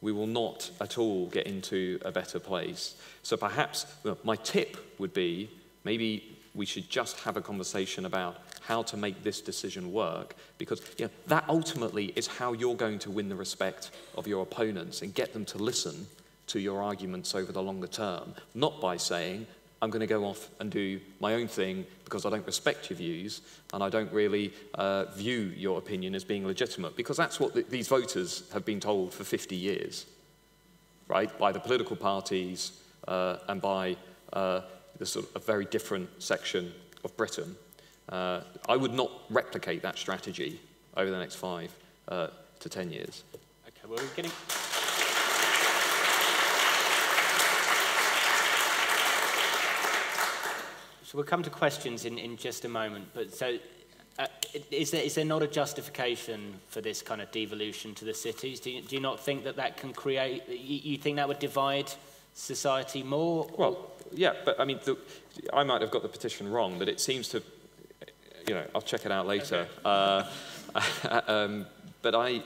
We will not at all get into a better place. So perhaps well, my tip would be maybe we should just have a conversation about how to make this decision work because you know, that ultimately is how you're going to win the respect of your opponents and get them to listen to your arguments over the longer term, not by saying, I'm going to go off and do my own thing because I don't respect your views and I don't really uh, view your opinion as being legitimate. Because that's what the, these voters have been told for 50 years, right? By the political parties uh, and by uh, the sort of a very different section of Britain. Uh, I would not replicate that strategy over the next five uh, to 10 years. Okay, well, we're getting... So we'll come to questions in, in just a moment. But so, uh, is, there, is there not a justification for this kind of devolution to the cities? Do you, do you not think that that can create, you, you think that would divide society more? Well, yeah, but I mean, the, I might have got the petition wrong, but it seems to, you know, I'll check it out later. Okay. Uh, um, but I,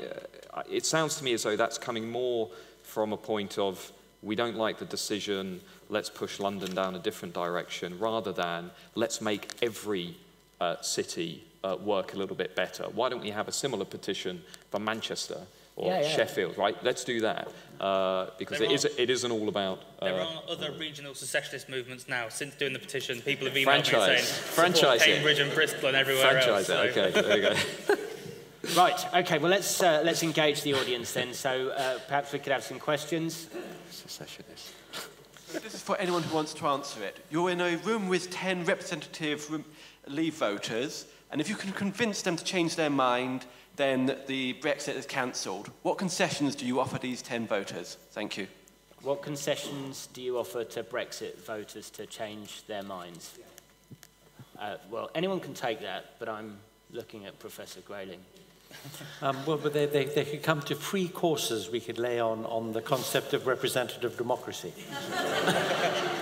uh, it sounds to me as though that's coming more from a point of we don't like the decision, let's push London down a different direction, rather than let's make every uh, city uh, work a little bit better. Why don't we have a similar petition for Manchester or yeah, yeah. Sheffield, right? Let's do that. Uh, because there it, are, is, it isn't all about... Uh, there are other regional secessionist movements now. Since doing the petition, people have emailed franchise. me saying franchise Cambridge and Bristol and everywhere franchise else. Franchise it, so. okay, there you go. Right, okay, well, let's, uh, let's engage the audience then. So uh, perhaps we could have some questions. Secessionist. This is for anyone who wants to answer it. You're in a room with 10 representative room, Leave voters, and if you can convince them to change their mind, then the Brexit is cancelled. What concessions do you offer these 10 voters? Thank you. What concessions do you offer to Brexit voters to change their minds? Uh, well, anyone can take that, but I'm looking at Professor Grayling. Um, well, but they, they, they could come to free courses we could lay on on the concept of representative democracy.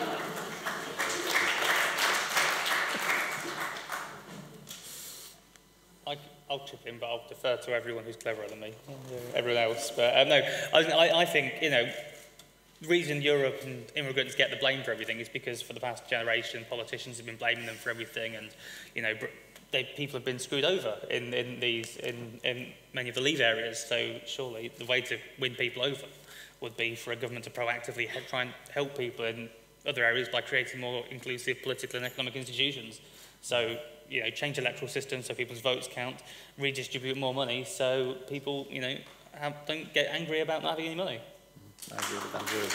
I, will chip in, but I'll defer to everyone who's cleverer than me, everyone else. But um, no, I, I think, you know, the reason Europe and immigrants get the blame for everything is because for the past generation, politicians have been blaming them for everything, and you know, they, people have been screwed over in, in, these, in, in many of the leave areas. So surely the way to win people over would be for a government to proactively try and help people in other areas by creating more inclusive political and economic institutions. So, you know, change electoral systems so people's votes count, redistribute more money so people, you know, have, don't get angry about not having any money. I agree with Andrew.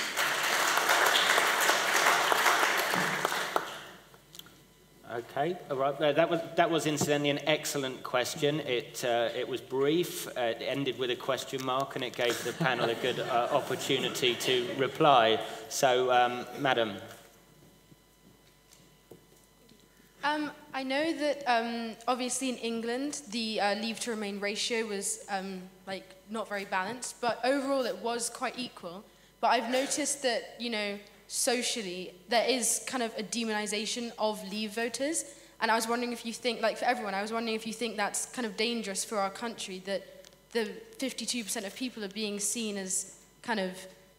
Okay, all right. Uh, that was that was incidentally an excellent question. It uh, it was brief. Uh, it ended with a question mark, and it gave the panel a good uh, opportunity to reply. So, um, Madam. Um, I know that um, obviously in England the uh, leave to remain ratio was um, like not very balanced, but overall it was quite equal. But I've noticed that you know socially there is kind of a demonization of leave voters, and I was wondering if you think, like for everyone, I was wondering if you think that's kind of dangerous for our country that the 52% of people are being seen as kind of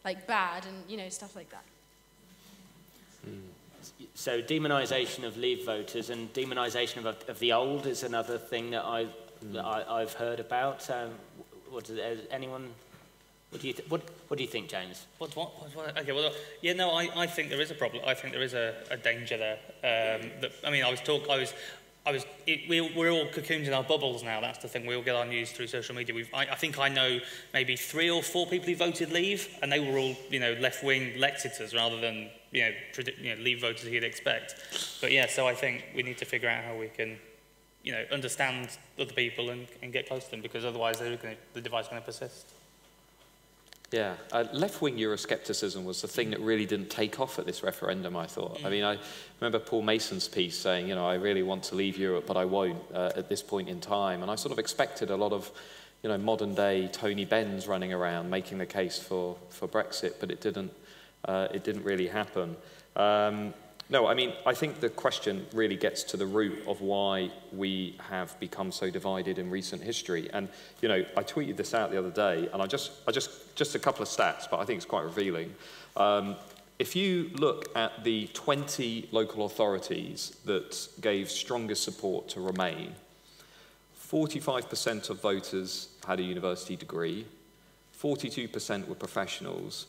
like bad and you know stuff like that. Mm. So demonisation of Leave voters and demonisation of, of the old is another thing that, I, that I, have heard about. Um, what, does anyone what do you, what, what do you think, James? What, what, what, okay, well, yeah, no, I, I think there is a problem. I think there is a, a danger there. Um, that, I mean, I was talk, I was, I was, it, we, we're all cocooned in our bubbles now. That's the thing. We all get our news through social media. We've, I, I think I know maybe three or four people who voted Leave, and they were all, you know, left-wing Lexiters rather than, you know, predict, you know, Leave voters he'd expect. But yeah, so I think we need to figure out how we can, you know, understand other people and, and get close to them, because otherwise they're gonna, the divide's going to persist. Yeah, uh, left-wing Euroscepticism was the thing that really didn't take off at this referendum, I thought. I mean, I remember Paul Mason's piece saying, you know, I really want to leave Europe, but I won't uh, at this point in time. And I sort of expected a lot of, you know, modern-day Tony Benns running around making the case for, for Brexit, but it didn't, uh, it didn't really happen. Um, no, I mean, I think the question really gets to the root of why we have become so divided in recent history. And, you know, I tweeted this out the other day, and I just, I just, just a couple of stats, but I think it's quite revealing. Um, if you look at the 20 local authorities that gave strongest support to Remain, 45% of voters had a university degree, 42% were professionals,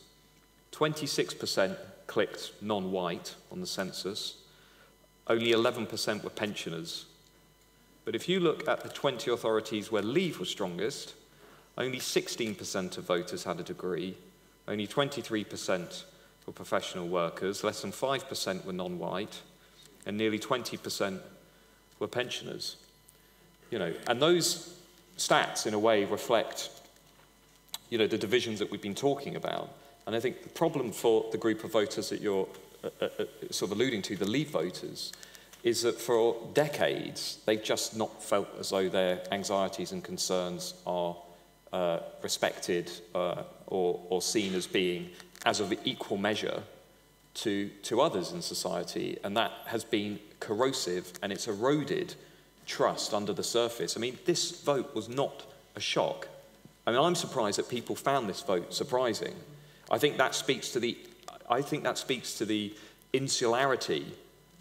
26% clicked non-white on the census. Only 11% were pensioners. But if you look at the 20 authorities where leave was strongest, only 16% of voters had a degree, only 23% were professional workers, less than 5% were non-white, and nearly 20% were pensioners. You know, and those stats, in a way, reflect you know, the divisions that we've been talking about. And I think the problem for the group of voters that you're uh, uh, uh, sort of alluding to, the Leave voters, is that for decades they've just not felt as though their anxieties and concerns are uh, respected uh, or, or seen as being as of equal measure to, to others in society. And that has been corrosive and it's eroded trust under the surface. I mean, this vote was not a shock. I mean, I'm surprised that people found this vote surprising. I think that speaks to the, I think that speaks to the insularity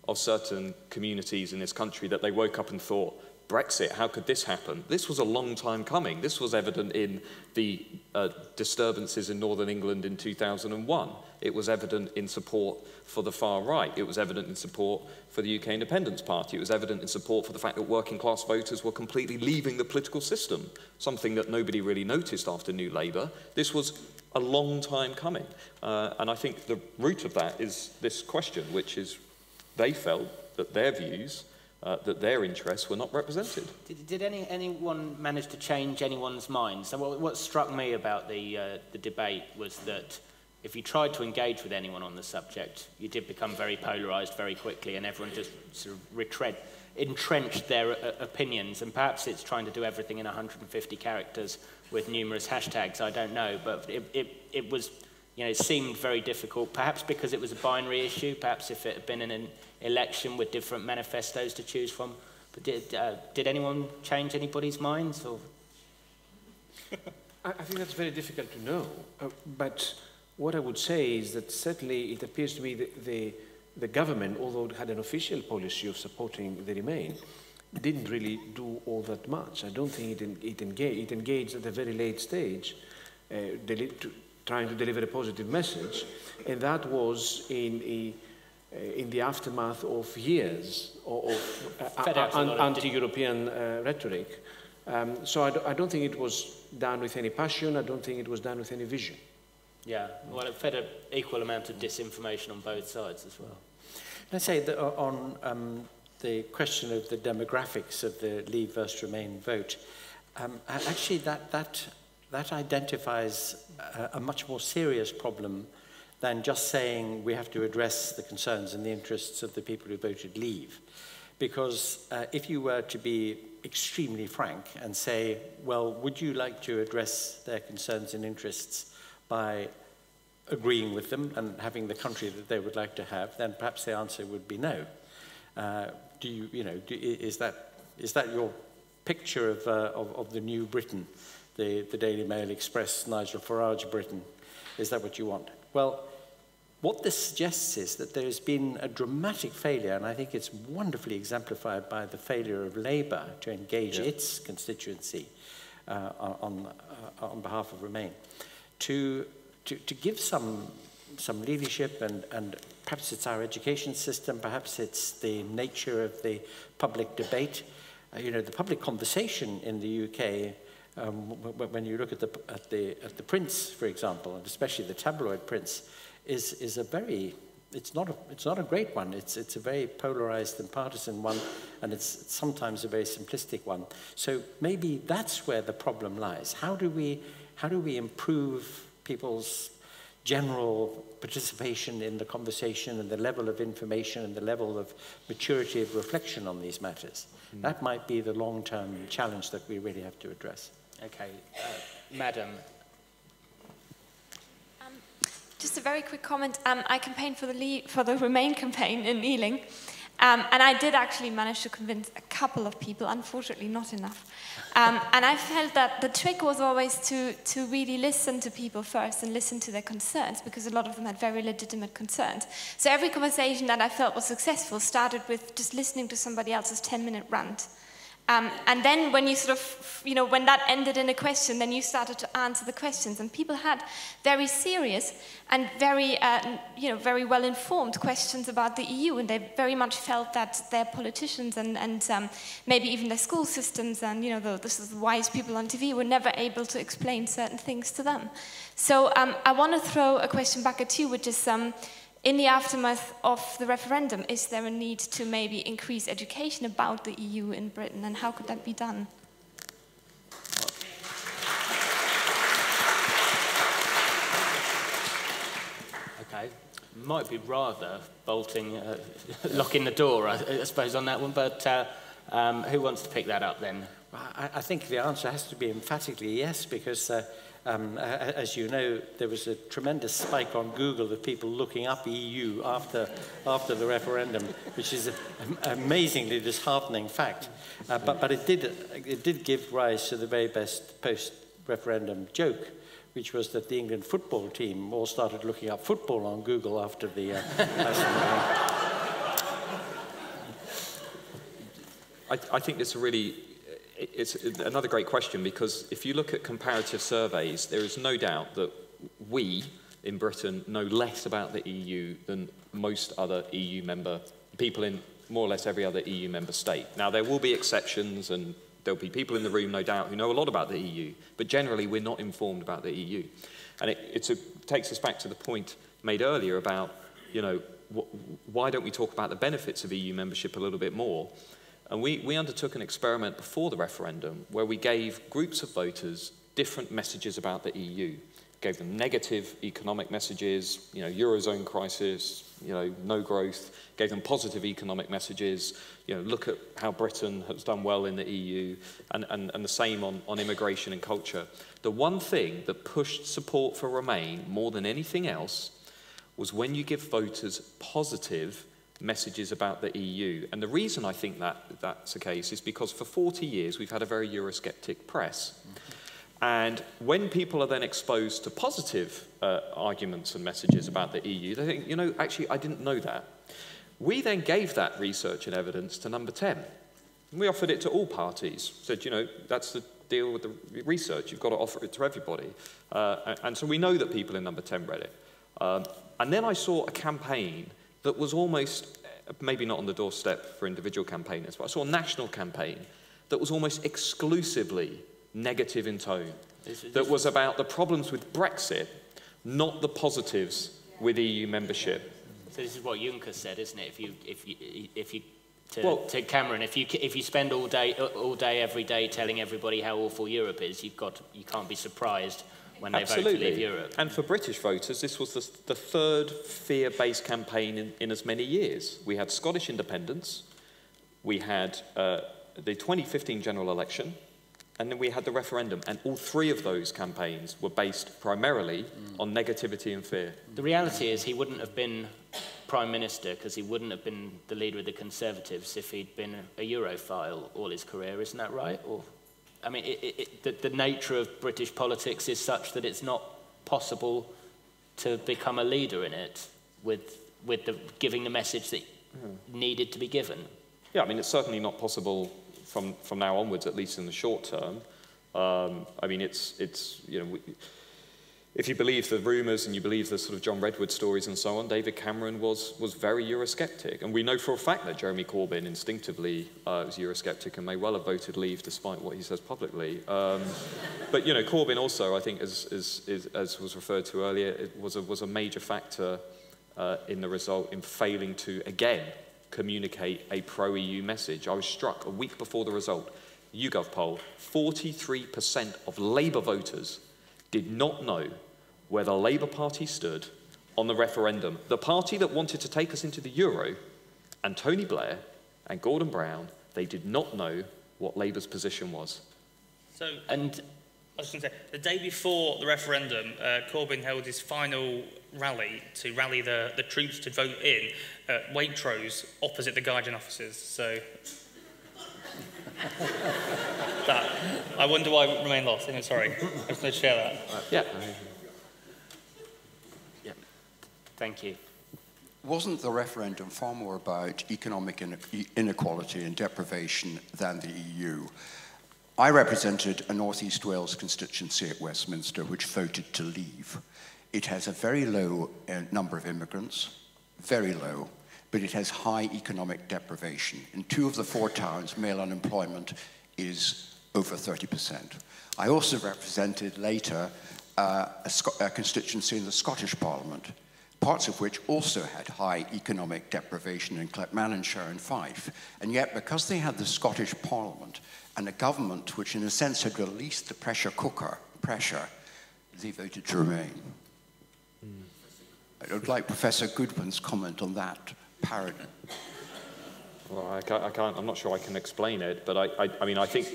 of certain communities in this country that they woke up and thought, Brexit, how could this happen? This was a long time coming. This was evident in the uh, disturbances in northern England in 2001. It was evident in support for the far right. It was evident in support for the UK Independence Party. It was evident in support for the fact that working class voters were completely leaving the political system, something that nobody really noticed after New Labour. This was a long time coming. Uh, and I think the root of that is this question, which is they felt that their views, uh, that their interests were not represented. Did, did any, anyone manage to change anyone's mind? So what, what struck me about the, uh, the debate was that if you tried to engage with anyone on the subject, you did become very polarized very quickly and everyone just sort of retread, entrenched their uh, opinions. And perhaps it's trying to do everything in 150 characters with numerous hashtags, I don't know, but it, it, it was, you know, seemed very difficult, perhaps because it was a binary issue, perhaps if it had been an election with different manifestos to choose from. But did, uh, did anyone change anybody's minds? Or? I, I think that's very difficult to know, uh, but what I would say is that certainly it appears to me that the, the government, although it had an official policy of supporting the Remain, didn't really do all that much. I don't think it, it, engaged, it engaged at a very late stage, uh, to, trying to deliver a positive message, and that was in, a, uh, in the aftermath of years of, uh, anti-European uh, rhetoric. Um, so I, do, I don't think it was done with any passion. I don't think it was done with any vision. Yeah, well, it fed an equal amount of disinformation on both sides as well. I say that on um, the question of the demographics of the Leave versus Remain vote, um, actually that, that, that identifies a, a much more serious problem than just saying we have to address the concerns and the interests of the people who voted Leave. Because uh, if you were to be extremely frank and say, well, would you like to address their concerns and interests by agreeing with them and having the country that they would like to have, then perhaps the answer would be no. Uh, do you, you know, do, is, that, is that your picture of, uh, of, of the new Britain, the, the Daily Mail Express, Nigel Farage Britain? Is that what you want? Well, what this suggests is that there has been a dramatic failure, and I think it's wonderfully exemplified by the failure of Labour to engage yeah. its constituency uh, on, uh, on behalf of Remain, to, to, to give some, some leadership and, and perhaps it's our education system, perhaps it's the nature of the public debate. Uh, you know, the public conversation in the UK, um, when you look at the, at, the, at the prints, for example, and especially the tabloid prints, is, is a very, it's not a, it's not a great one. It's, it's a very polarized and partisan one, and it's sometimes a very simplistic one. So maybe that's where the problem lies. How do we, how do we improve people's general participation in the conversation and the level of information and the level of maturity of reflection on these matters? Mm. That might be the long-term challenge that we really have to address. Okay. Uh, Madam, Just a very quick comment. Um, I campaigned for the, lead, for the Remain campaign in Ealing, um, and I did actually manage to convince a couple of people, unfortunately not enough. Um, and I felt that the trick was always to, to really listen to people first and listen to their concerns, because a lot of them had very legitimate concerns. So every conversation that I felt was successful started with just listening to somebody else's 10-minute rant. Um, and then when you sort of, you know, when that ended in a question, then you started to answer the questions. And people had very serious and very, uh, you know, very well-informed questions about the EU. And they very much felt that their politicians and, and um, maybe even their school systems and, you know, the, the wise people on TV were never able to explain certain things to them. So um, I want to throw a question back at you, which is, um, in the aftermath of the referendum, is there a need to maybe increase education about the EU in Britain, and how could that be done? Okay, might be rather bolting, uh, locking the door, I, I, suppose, on that one, but uh, um, who wants to pick that up then? I, I, think the answer has to be emphatically yes, because uh, um, as you know, there was a tremendous spike on Google of people looking up EU after, after the referendum, which is an amazingly disheartening fact. Uh, but but it, did, it did give rise to the very best post-referendum joke, which was that the England football team all started looking up football on Google after the uh, I, I think it's a really it's another great question because if you look at comparative surveys, there is no doubt that we in Britain know less about the EU than most other EU member people in more or less every other EU member state. Now, there will be exceptions and there'll be people in the room, no doubt, who know a lot about the EU, but generally we're not informed about the EU. And it a, takes us back to the point made earlier about, you know, wh why don't we talk about the benefits of EU membership a little bit more? And we, we undertook an experiment before the referendum where we gave groups of voters different messages about the EU. Gave them negative economic messages, you know, Eurozone crisis, you know, no growth. Gave them positive economic messages, you know, look at how Britain has done well in the EU, and, and, and the same on, on immigration and culture. The one thing that pushed support for Remain more than anything else was when you give voters positive messages about the EU. And the reason I think that that's the case is because for 40 years we've had a very Eurosceptic press. And when people are then exposed to positive uh, arguments and messages about the EU, they think, you know, actually, I didn't know that. We then gave that research and evidence to number 10. We offered it to all parties, said, you know, that's the deal with the research, you've got to offer it to everybody. Uh, and so we know that people in number 10 read it. Um, and then I saw a campaign that was almost, maybe not on the doorstep for individual campaigners, but I saw a national campaign that was almost exclusively negative in tone, that was about the problems with Brexit, not the positives with EU membership. So this is what Juncker said, isn't it? If you, if you, if you to, Well- to Cameron. If you, if you spend all day, all day, every day telling everybody how awful Europe is, you've got, you can't be surprised when they vote to leave Europe. And for British voters, this was the, the third fear-based campaign in, in as many years. We had Scottish independence, we had uh, the 2015 general election, and then we had the referendum. And all three of those campaigns were based primarily on negativity and fear. The reality is he wouldn't have been prime minister because he wouldn't have been the leader of the Conservatives if he'd been a Europhile all his career, isn't that right? Or, I mean, it, it, the, the nature of British politics is such that it's not possible to become a leader in it with, with the, giving the message that needed to be given. Yeah, I mean, it's certainly not possible from, from now onwards, at least in the short term. Um, I mean, it's, it's you know, we, if you believe the rumours and you believe the sort of John Redwood stories and so on, David Cameron was, was very Eurosceptic. And we know for a fact that Jeremy Corbyn instinctively uh, was Eurosceptic and may well have voted leave despite what he says publicly. Um, but, you know, Corbyn also, I think, as, as, as, as was referred to earlier, was a, was a major factor uh, in the result in failing to, again, communicate a pro-EU message. I was struck a week before the result, YouGov poll, 43% of Labour voters did not know where the Labour Party stood on the referendum. The party that wanted to take us into the euro, and Tony Blair and Gordon Brown, they did not know what Labour's position was. So, And I was going to say, the day before the referendum, uh, Corbyn held his final rally to rally the, the troops to vote in at Waitrose opposite the Guardian offices. So, that, I wonder why it remained lost. Anyway, sorry, I just wanted to share that. Yeah. Thank you. Wasn't the referendum far more about economic inequality and deprivation than the EU? I represented a North East Wales constituency at Westminster which voted to leave. It has a very low uh, number of immigrants, very low, but it has high economic deprivation. In two of the four towns, male unemployment is over 30%. I also represented later uh, a, a constituency in the Scottish Parliament, parts of which also had high economic deprivation in Clackmannanshire and Fife. And yet, because they had the Scottish Parliament and a government which, in a sense, had released the pressure cooker pressure, they voted to remain. Hmm. I would like Professor Goodwin's comment on that paradigm. Well, I can't, I can't, I'm not sure I can explain it, but I, I, I mean, I think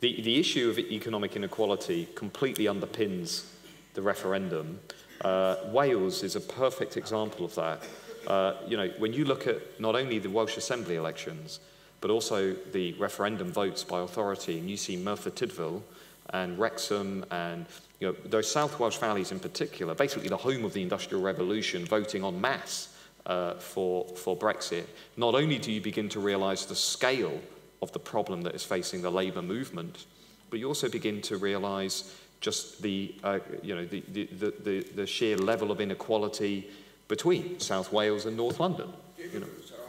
the, the issue of economic inequality completely underpins the referendum. Uh, Wales is a perfect example of that. Uh, you know, when you look at not only the Welsh Assembly elections, but also the referendum votes by authority, and you see Merthyr Tydfil and Wrexham and you know, those South Welsh valleys in particular, basically the home of the Industrial Revolution, voting en masse uh, for, for Brexit, not only do you begin to realise the scale of the problem that is facing the Labour movement, but you also begin to realise just the, uh, you know, the, the, the, the, sheer level of inequality between South Wales and North London. You know. Are.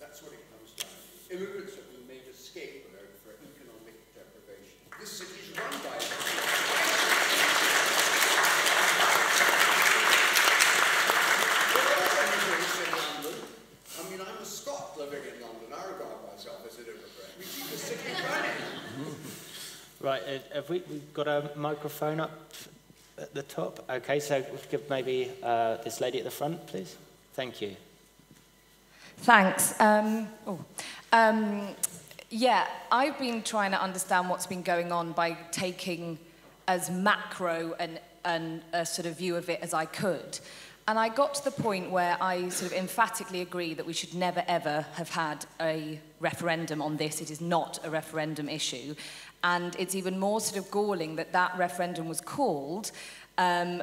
That's what it comes down to. Immigrants have been made a scapegoat for economic deprivation. This city is run by There are immigrants in London. I mean, I'm a Scot living in London. I regard myself as an immigrant. We keep the city running. Right, uh, have we we've got a microphone up at the top? Okay, so we could give maybe uh, this lady at the front, please. Thank you. Thanks. Um, oh, um, yeah, I've been trying to understand what's been going on by taking as macro and, and a sort of view of it as I could. And I got to the point where I sort of emphatically agree that we should never ever have had a referendum on this. It is not a referendum issue. And it's even more sort of galling that that referendum was called um,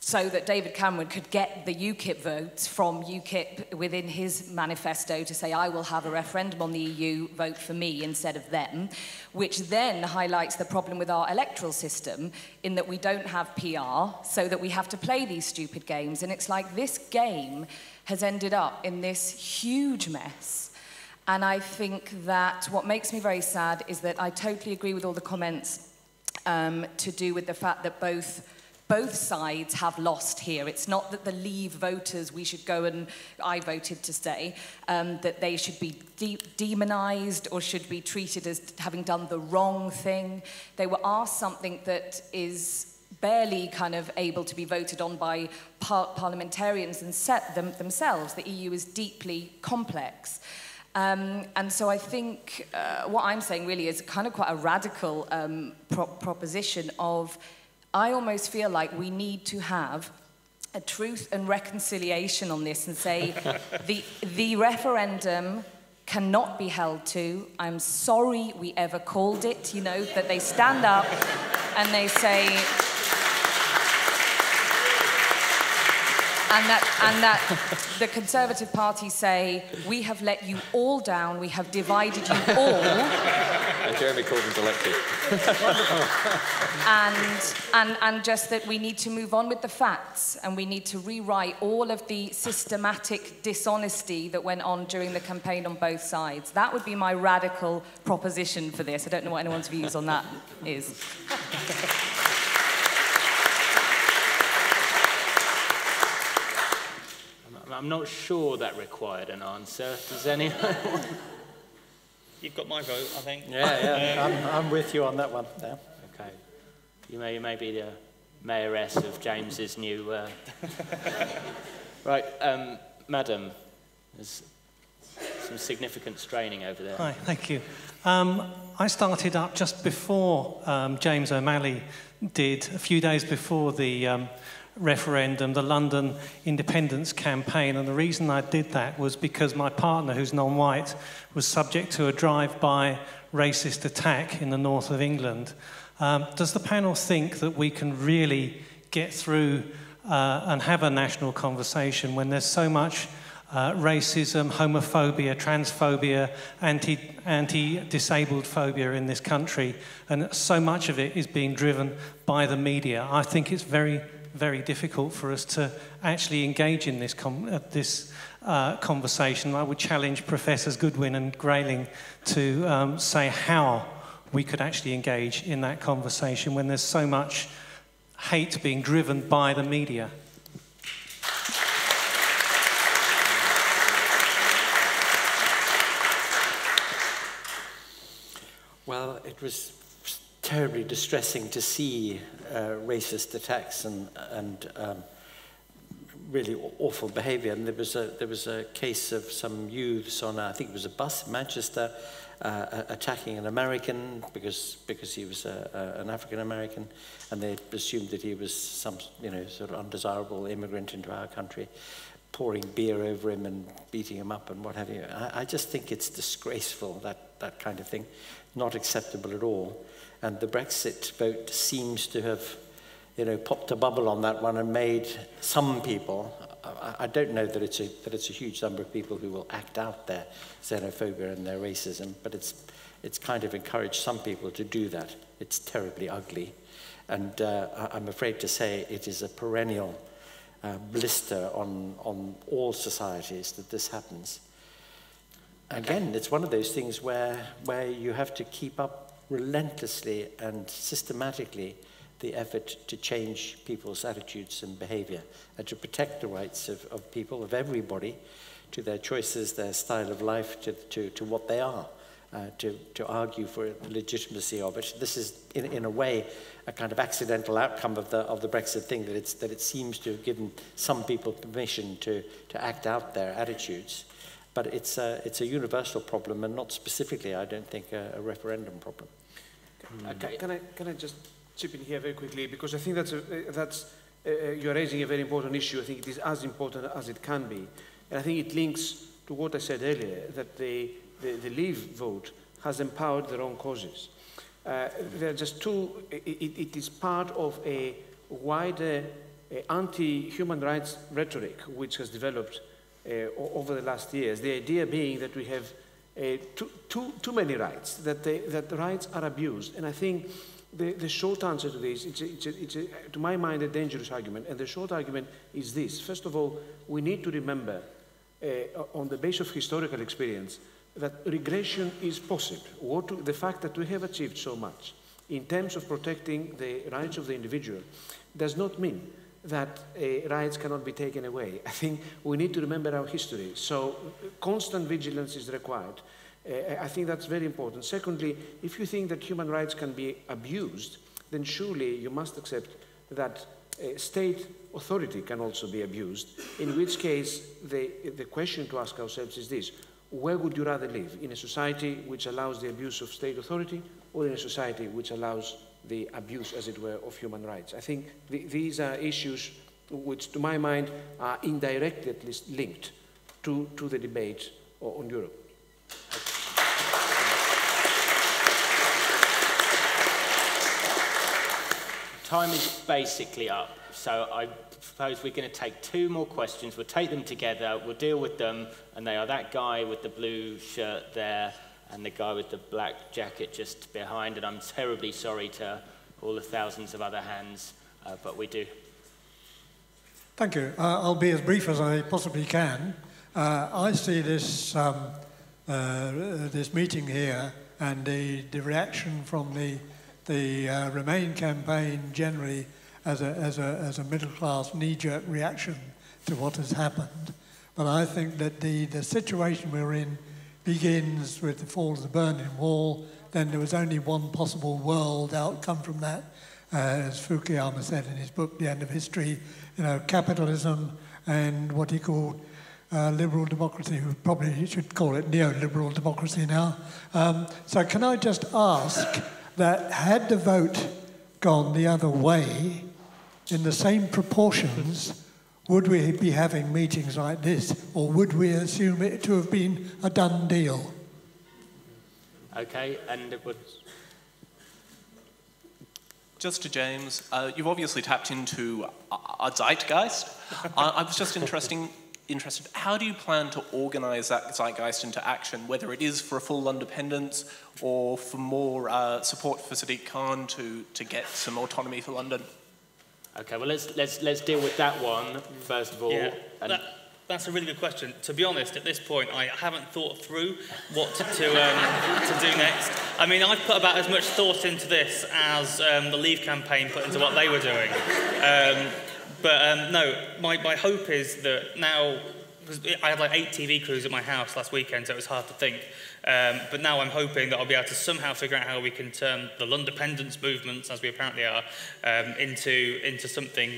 so that David Cameron could get the UKIP votes from UKIP within his manifesto to say, I will have a referendum on the EU, vote for me instead of them, which then highlights the problem with our electoral system in that we don't have PR, so that we have to play these stupid games. And it's like this game has ended up in this huge mess. And I think that what makes me very sad is that I totally agree with all the comments um, to do with the fact that both both sides have lost here. It's not that the Leave voters, we should go and, I voted to stay, um, that they should be de demonized or should be treated as having done the wrong thing. They were asked something that is barely kind of able to be voted on by par parliamentarians and set them themselves. The EU is deeply complex. Um, and so I think uh, what I'm saying really is kind of quite a radical um, pro proposition of I almost feel like we need to have a truth and reconciliation on this and say the, the referendum cannot be held to. I'm sorry we ever called it, you know, that they stand up and they say, and that, and that the Conservative Party say, we have let you all down, we have divided you all. And Jeremy Corbyn's elected. and, and, and just that we need to move on with the facts and we need to rewrite all of the systematic dishonesty that went on during the campaign on both sides. That would be my radical proposition for this. I don't know what anyone's views on that is. I'm not sure that required an answer. Does anyone? You've got my vote, I think. Yeah, yeah. I'm, I'm with you on that one. Yeah. Okay. You may, you may be the mayoress of James's new. Uh... right, um, madam, there's some significant straining over there. Hi, thank you. Um, I started up just before um, James O'Malley did, a few days before the um, referendum, the London independence campaign. And the reason I did that was because my partner, who's non white, was subject to a drive by racist attack in the north of England. Um, does the panel think that we can really get through uh, and have a national conversation when there's so much uh, racism, homophobia, transphobia, anti, anti-disabled phobia in this country, and so much of it is being driven by the media. I think it's very very difficult for us to actually engage in this, uh, this uh, conversation. I would challenge Professors Goodwin and Grayling to um, say how we could actually engage in that conversation when there's so much hate being driven by the media. Well, it was terribly distressing to see uh, racist attacks and, and um, really awful behavior. And there was a there was a case of some youths on a, I think it was a bus in Manchester uh, attacking an American because because he was a, a, an African American, and they presumed that he was some you know sort of undesirable immigrant into our country, pouring beer over him and beating him up and what have you. I, I just think it's disgraceful that that kind of thing, not acceptable at all and the Brexit vote seems to have you know, popped a bubble on that one and made some people, I, I don't know that it's, a, that it's a huge number of people who will act out their xenophobia and their racism, but it's, it's kind of encouraged some people to do that. It's terribly ugly. And uh, I'm afraid to say it is a perennial uh, blister on, on all societies that this happens. Again, it's one of those things where, where you have to keep up relentlessly and systematically the effort to change people's attitudes and behavior and to protect the rights of, of people, of everybody, to their choices, their style of life, to, to, to what they are, uh, to, to argue for the legitimacy of it. This is, in, in a way, a kind of accidental outcome of the, of the Brexit thing, that, it's, that it seems to have given some people permission to, to act out their attitudes. But it's a, it's a universal problem and not specifically, I don't think, a, a referendum problem. Uh, can, I, can I just chip in here very quickly? Because I think that's, a, uh, that's uh, uh, you're raising a very important issue. I think it is as important as it can be. And I think it links to what I said earlier, that the, the, the Leave vote has empowered the wrong causes. Uh, there are just two, it, it is part of a wider anti-human rights rhetoric which has developed over the last years. The idea being that we have too, too, too many rights, that, they, that the rights are abused. And I think the, the short answer to this, it's, a, it's, a, it's a, to my mind, a dangerous argument. And the short argument is this. First of all, we need to remember, uh, on the basis of historical experience, that regression is possible. What, the fact that we have achieved so much in terms of protecting the rights of the individual does not mean that uh, rights cannot be taken away. I think we need to remember our history. So constant vigilance is required. Uh, I think that's very important. Secondly, if you think that human rights can be abused, then surely you must accept that uh, state authority can also be abused, in which case the, the question to ask ourselves is this, where would you rather live? In a society which allows the abuse of state authority or in a society which allows the abuse, as it were, of human rights? I think th these are issues which, to my mind, are indirectly at least linked to, to the debate on Europe. Time is basically up, so I suppose we're going to take two more questions. We'll take them together, we'll deal with them, and they are that guy with the blue shirt there and the guy with the black jacket just behind. And I'm terribly sorry to all the thousands of other hands, uh, but we do. Thank you. Uh, I'll be as brief as I possibly can. Uh, I see this, um, uh, this meeting here and the, the reaction from the the uh, Remain campaign generally as a, as a, as a middle class knee jerk reaction to what has happened. But I think that the, the situation we're in begins with the fall of the Berlin Wall. Then there was only one possible world outcome from that, uh, as Fukuyama said in his book, The End of History, you know, capitalism and what he called uh, liberal democracy, who probably should call it neoliberal democracy now. Um, so can I just ask, that had the vote gone the other way, in the same proportions, would we be having meetings like this, or would we assume it to have been a done deal? Okay, and it would. Just to James, uh, you've obviously tapped into a zeitgeist. I, I was just interesting, interested, how do you plan to organise that zeitgeist into action, whether it is for a full independence or for more uh, support for Sadiq Khan to, to get some autonomy for London? Okay, well, let's, let's, let's deal with that one first of all. Yeah, that, that's a really good question. To be honest, at this point, I haven't thought through what to, to, um, to do next. I mean, I've put about as much thought into this as um, the Leave campaign put into what they were doing. Um, but um, no, my, my hope is that now, I had like eight TV crews at my house last weekend, so it was hard to think. Um, but now I'm hoping that I'll be able to somehow figure out how we can turn the London movements, as we apparently are, um, into, into something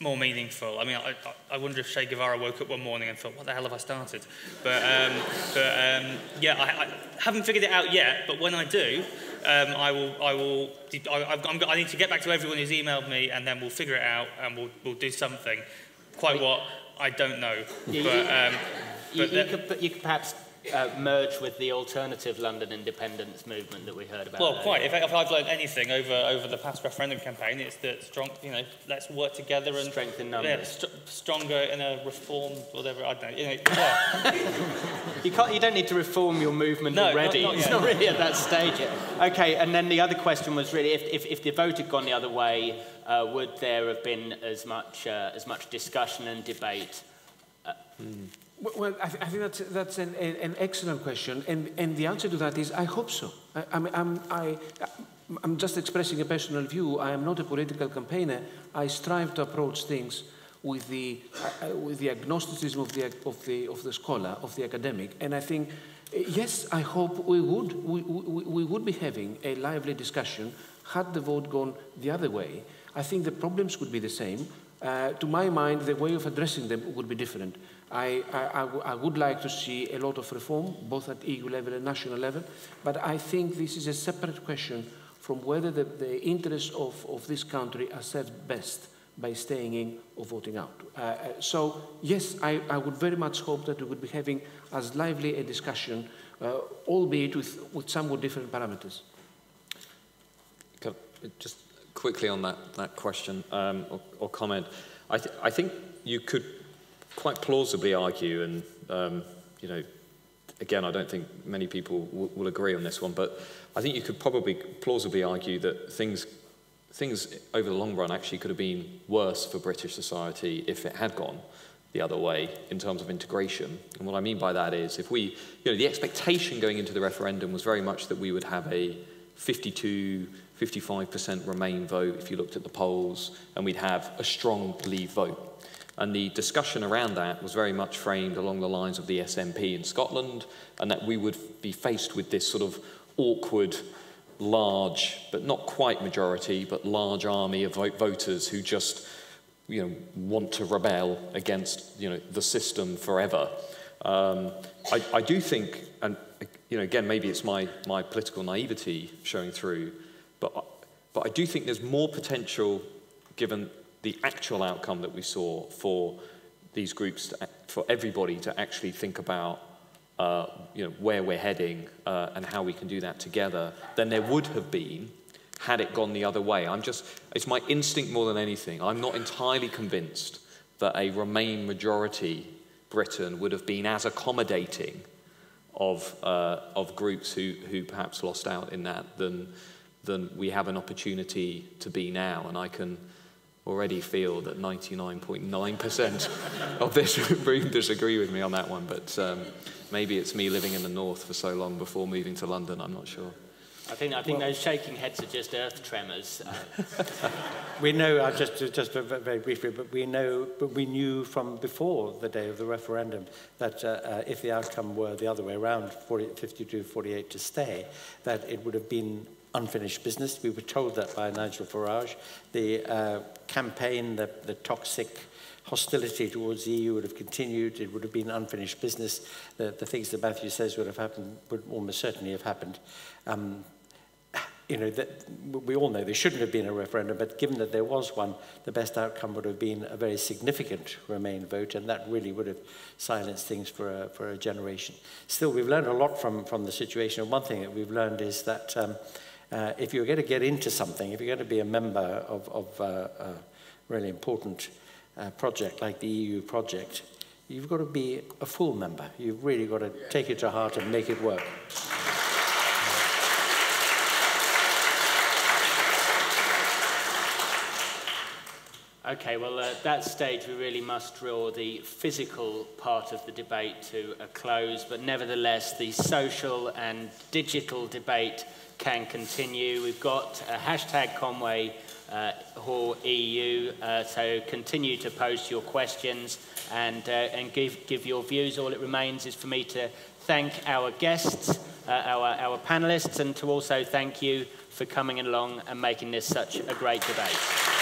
more meaningful. I mean, I, I wonder if Che Guevara woke up one morning and thought, what the hell have I started? But, um, but um, yeah, I, I haven't figured it out yet, but when I do, um, I will, I will, I, I'm, I need to get back to everyone who's emailed me and then we'll figure it out and we'll, we'll do something. Quite what, I don't know. Yeah, but, um, you, you, could, you could perhaps uh, merge with the alternative London independence movement that we heard about. Well, quite. If, if I've learned anything over, over the past referendum campaign, it's that strong, you know, let's work together and strengthen numbers. Yeah, st stronger in a reform, whatever. I don't know. You, know, yeah. you can't. You don't need to reform your movement no, already. Not, not it's not really at that stage yet. Okay, and then the other question was really, if, if, if the vote had gone the other way, uh, would there have been as much uh, as much discussion and debate? Uh, mm. Well, I, th I, think that's, that's an, an, excellent question, and, and the answer to that is I hope so. I, I mean, I'm, I, I'm just expressing a personal view. I am not a political campaigner. I strive to approach things with the, uh, with the agnosticism of the, of, the, of the scholar, of the academic, and I think, yes, I hope we would, we, we, we would be having a lively discussion had the vote gone the other way. I think the problems would be the same. Uh, to my mind, the way of addressing them would be different. I, would like to see a lot of reform, both at EU level and national level, but I think this is a separate question from whether the, the interests of, of this country are served best by staying in or voting out. Uh, uh, so, yes, I, I would very much hope that we would be having as lively a discussion, uh, albeit with, with somewhat different parameters. Just quickly on that, that question um, or, or comment, I, th I think you could quite plausibly argue, and um, you know, again, I don't think many people will agree on this one, but I think you could probably plausibly argue that things things over the long run actually could have been worse for British society if it had gone the other way in terms of integration. And what I mean by that is if we, you know, the expectation going into the referendum was very much that we would have a 52, 55% Remain vote if you looked at the polls, and we'd have a strong Leave vote. And the discussion around that was very much framed along the lines of the SNP in Scotland, and that we would be faced with this sort of awkward, large, but not quite majority, but large army of voters who just you know, want to rebel against you know, the system forever. Um, I, I do think, and you know, again, maybe it's my, my political naivety showing through, but, but I do think there's more potential given the actual outcome that we saw for these groups, to, for everybody to actually think about uh, you know, where we're heading uh, and how we can do that together, than there would have been had it gone the other way. I'm just, it's my instinct more than anything. I'm not entirely convinced that a Remain majority Britain would have been as accommodating of, uh, of groups who, who perhaps lost out in that than, than we have an opportunity to be now. And I can already feel that 99.9% of this room disagree with me on that one. But um, maybe it's me living in the north for so long before moving to London, I'm not sure. I think, I think well, those shaking heads are just earth tremors. we know, uh, just, just very briefly, but we know, but we knew from before the day of the referendum that uh, uh, if the outcome were the other way around, 52-48 to stay, that it would have been unfinished business. We were told that by Nigel Farage. The uh, campaign, the, the toxic hostility towards the EU would have continued. It would have been unfinished business. The, the things that Matthew says would have happened would almost certainly have happened. Um, you know, that we all know there shouldn't have been a referendum, but given that there was one, the best outcome would have been a very significant Remain vote, and that really would have silenced things for a, for a generation. Still, we've learned a lot from, from the situation, and one thing that we've learned is that um, uh, if you're going to get into something, if you're going to be a member of, of uh, a really important uh, project like the EU project, you've got to be a full member. You've really got to take it to heart and make it work. Okay, well, at that stage, we really must draw the physical part of the debate to a close, but nevertheless, the social and digital debate can continue. We've got a hashtag Conway uh, Hall EU, uh, so continue to post your questions and, uh, and give, give your views. All it remains is for me to thank our guests, uh, our, our panelists, and to also thank you for coming along and making this such a great debate.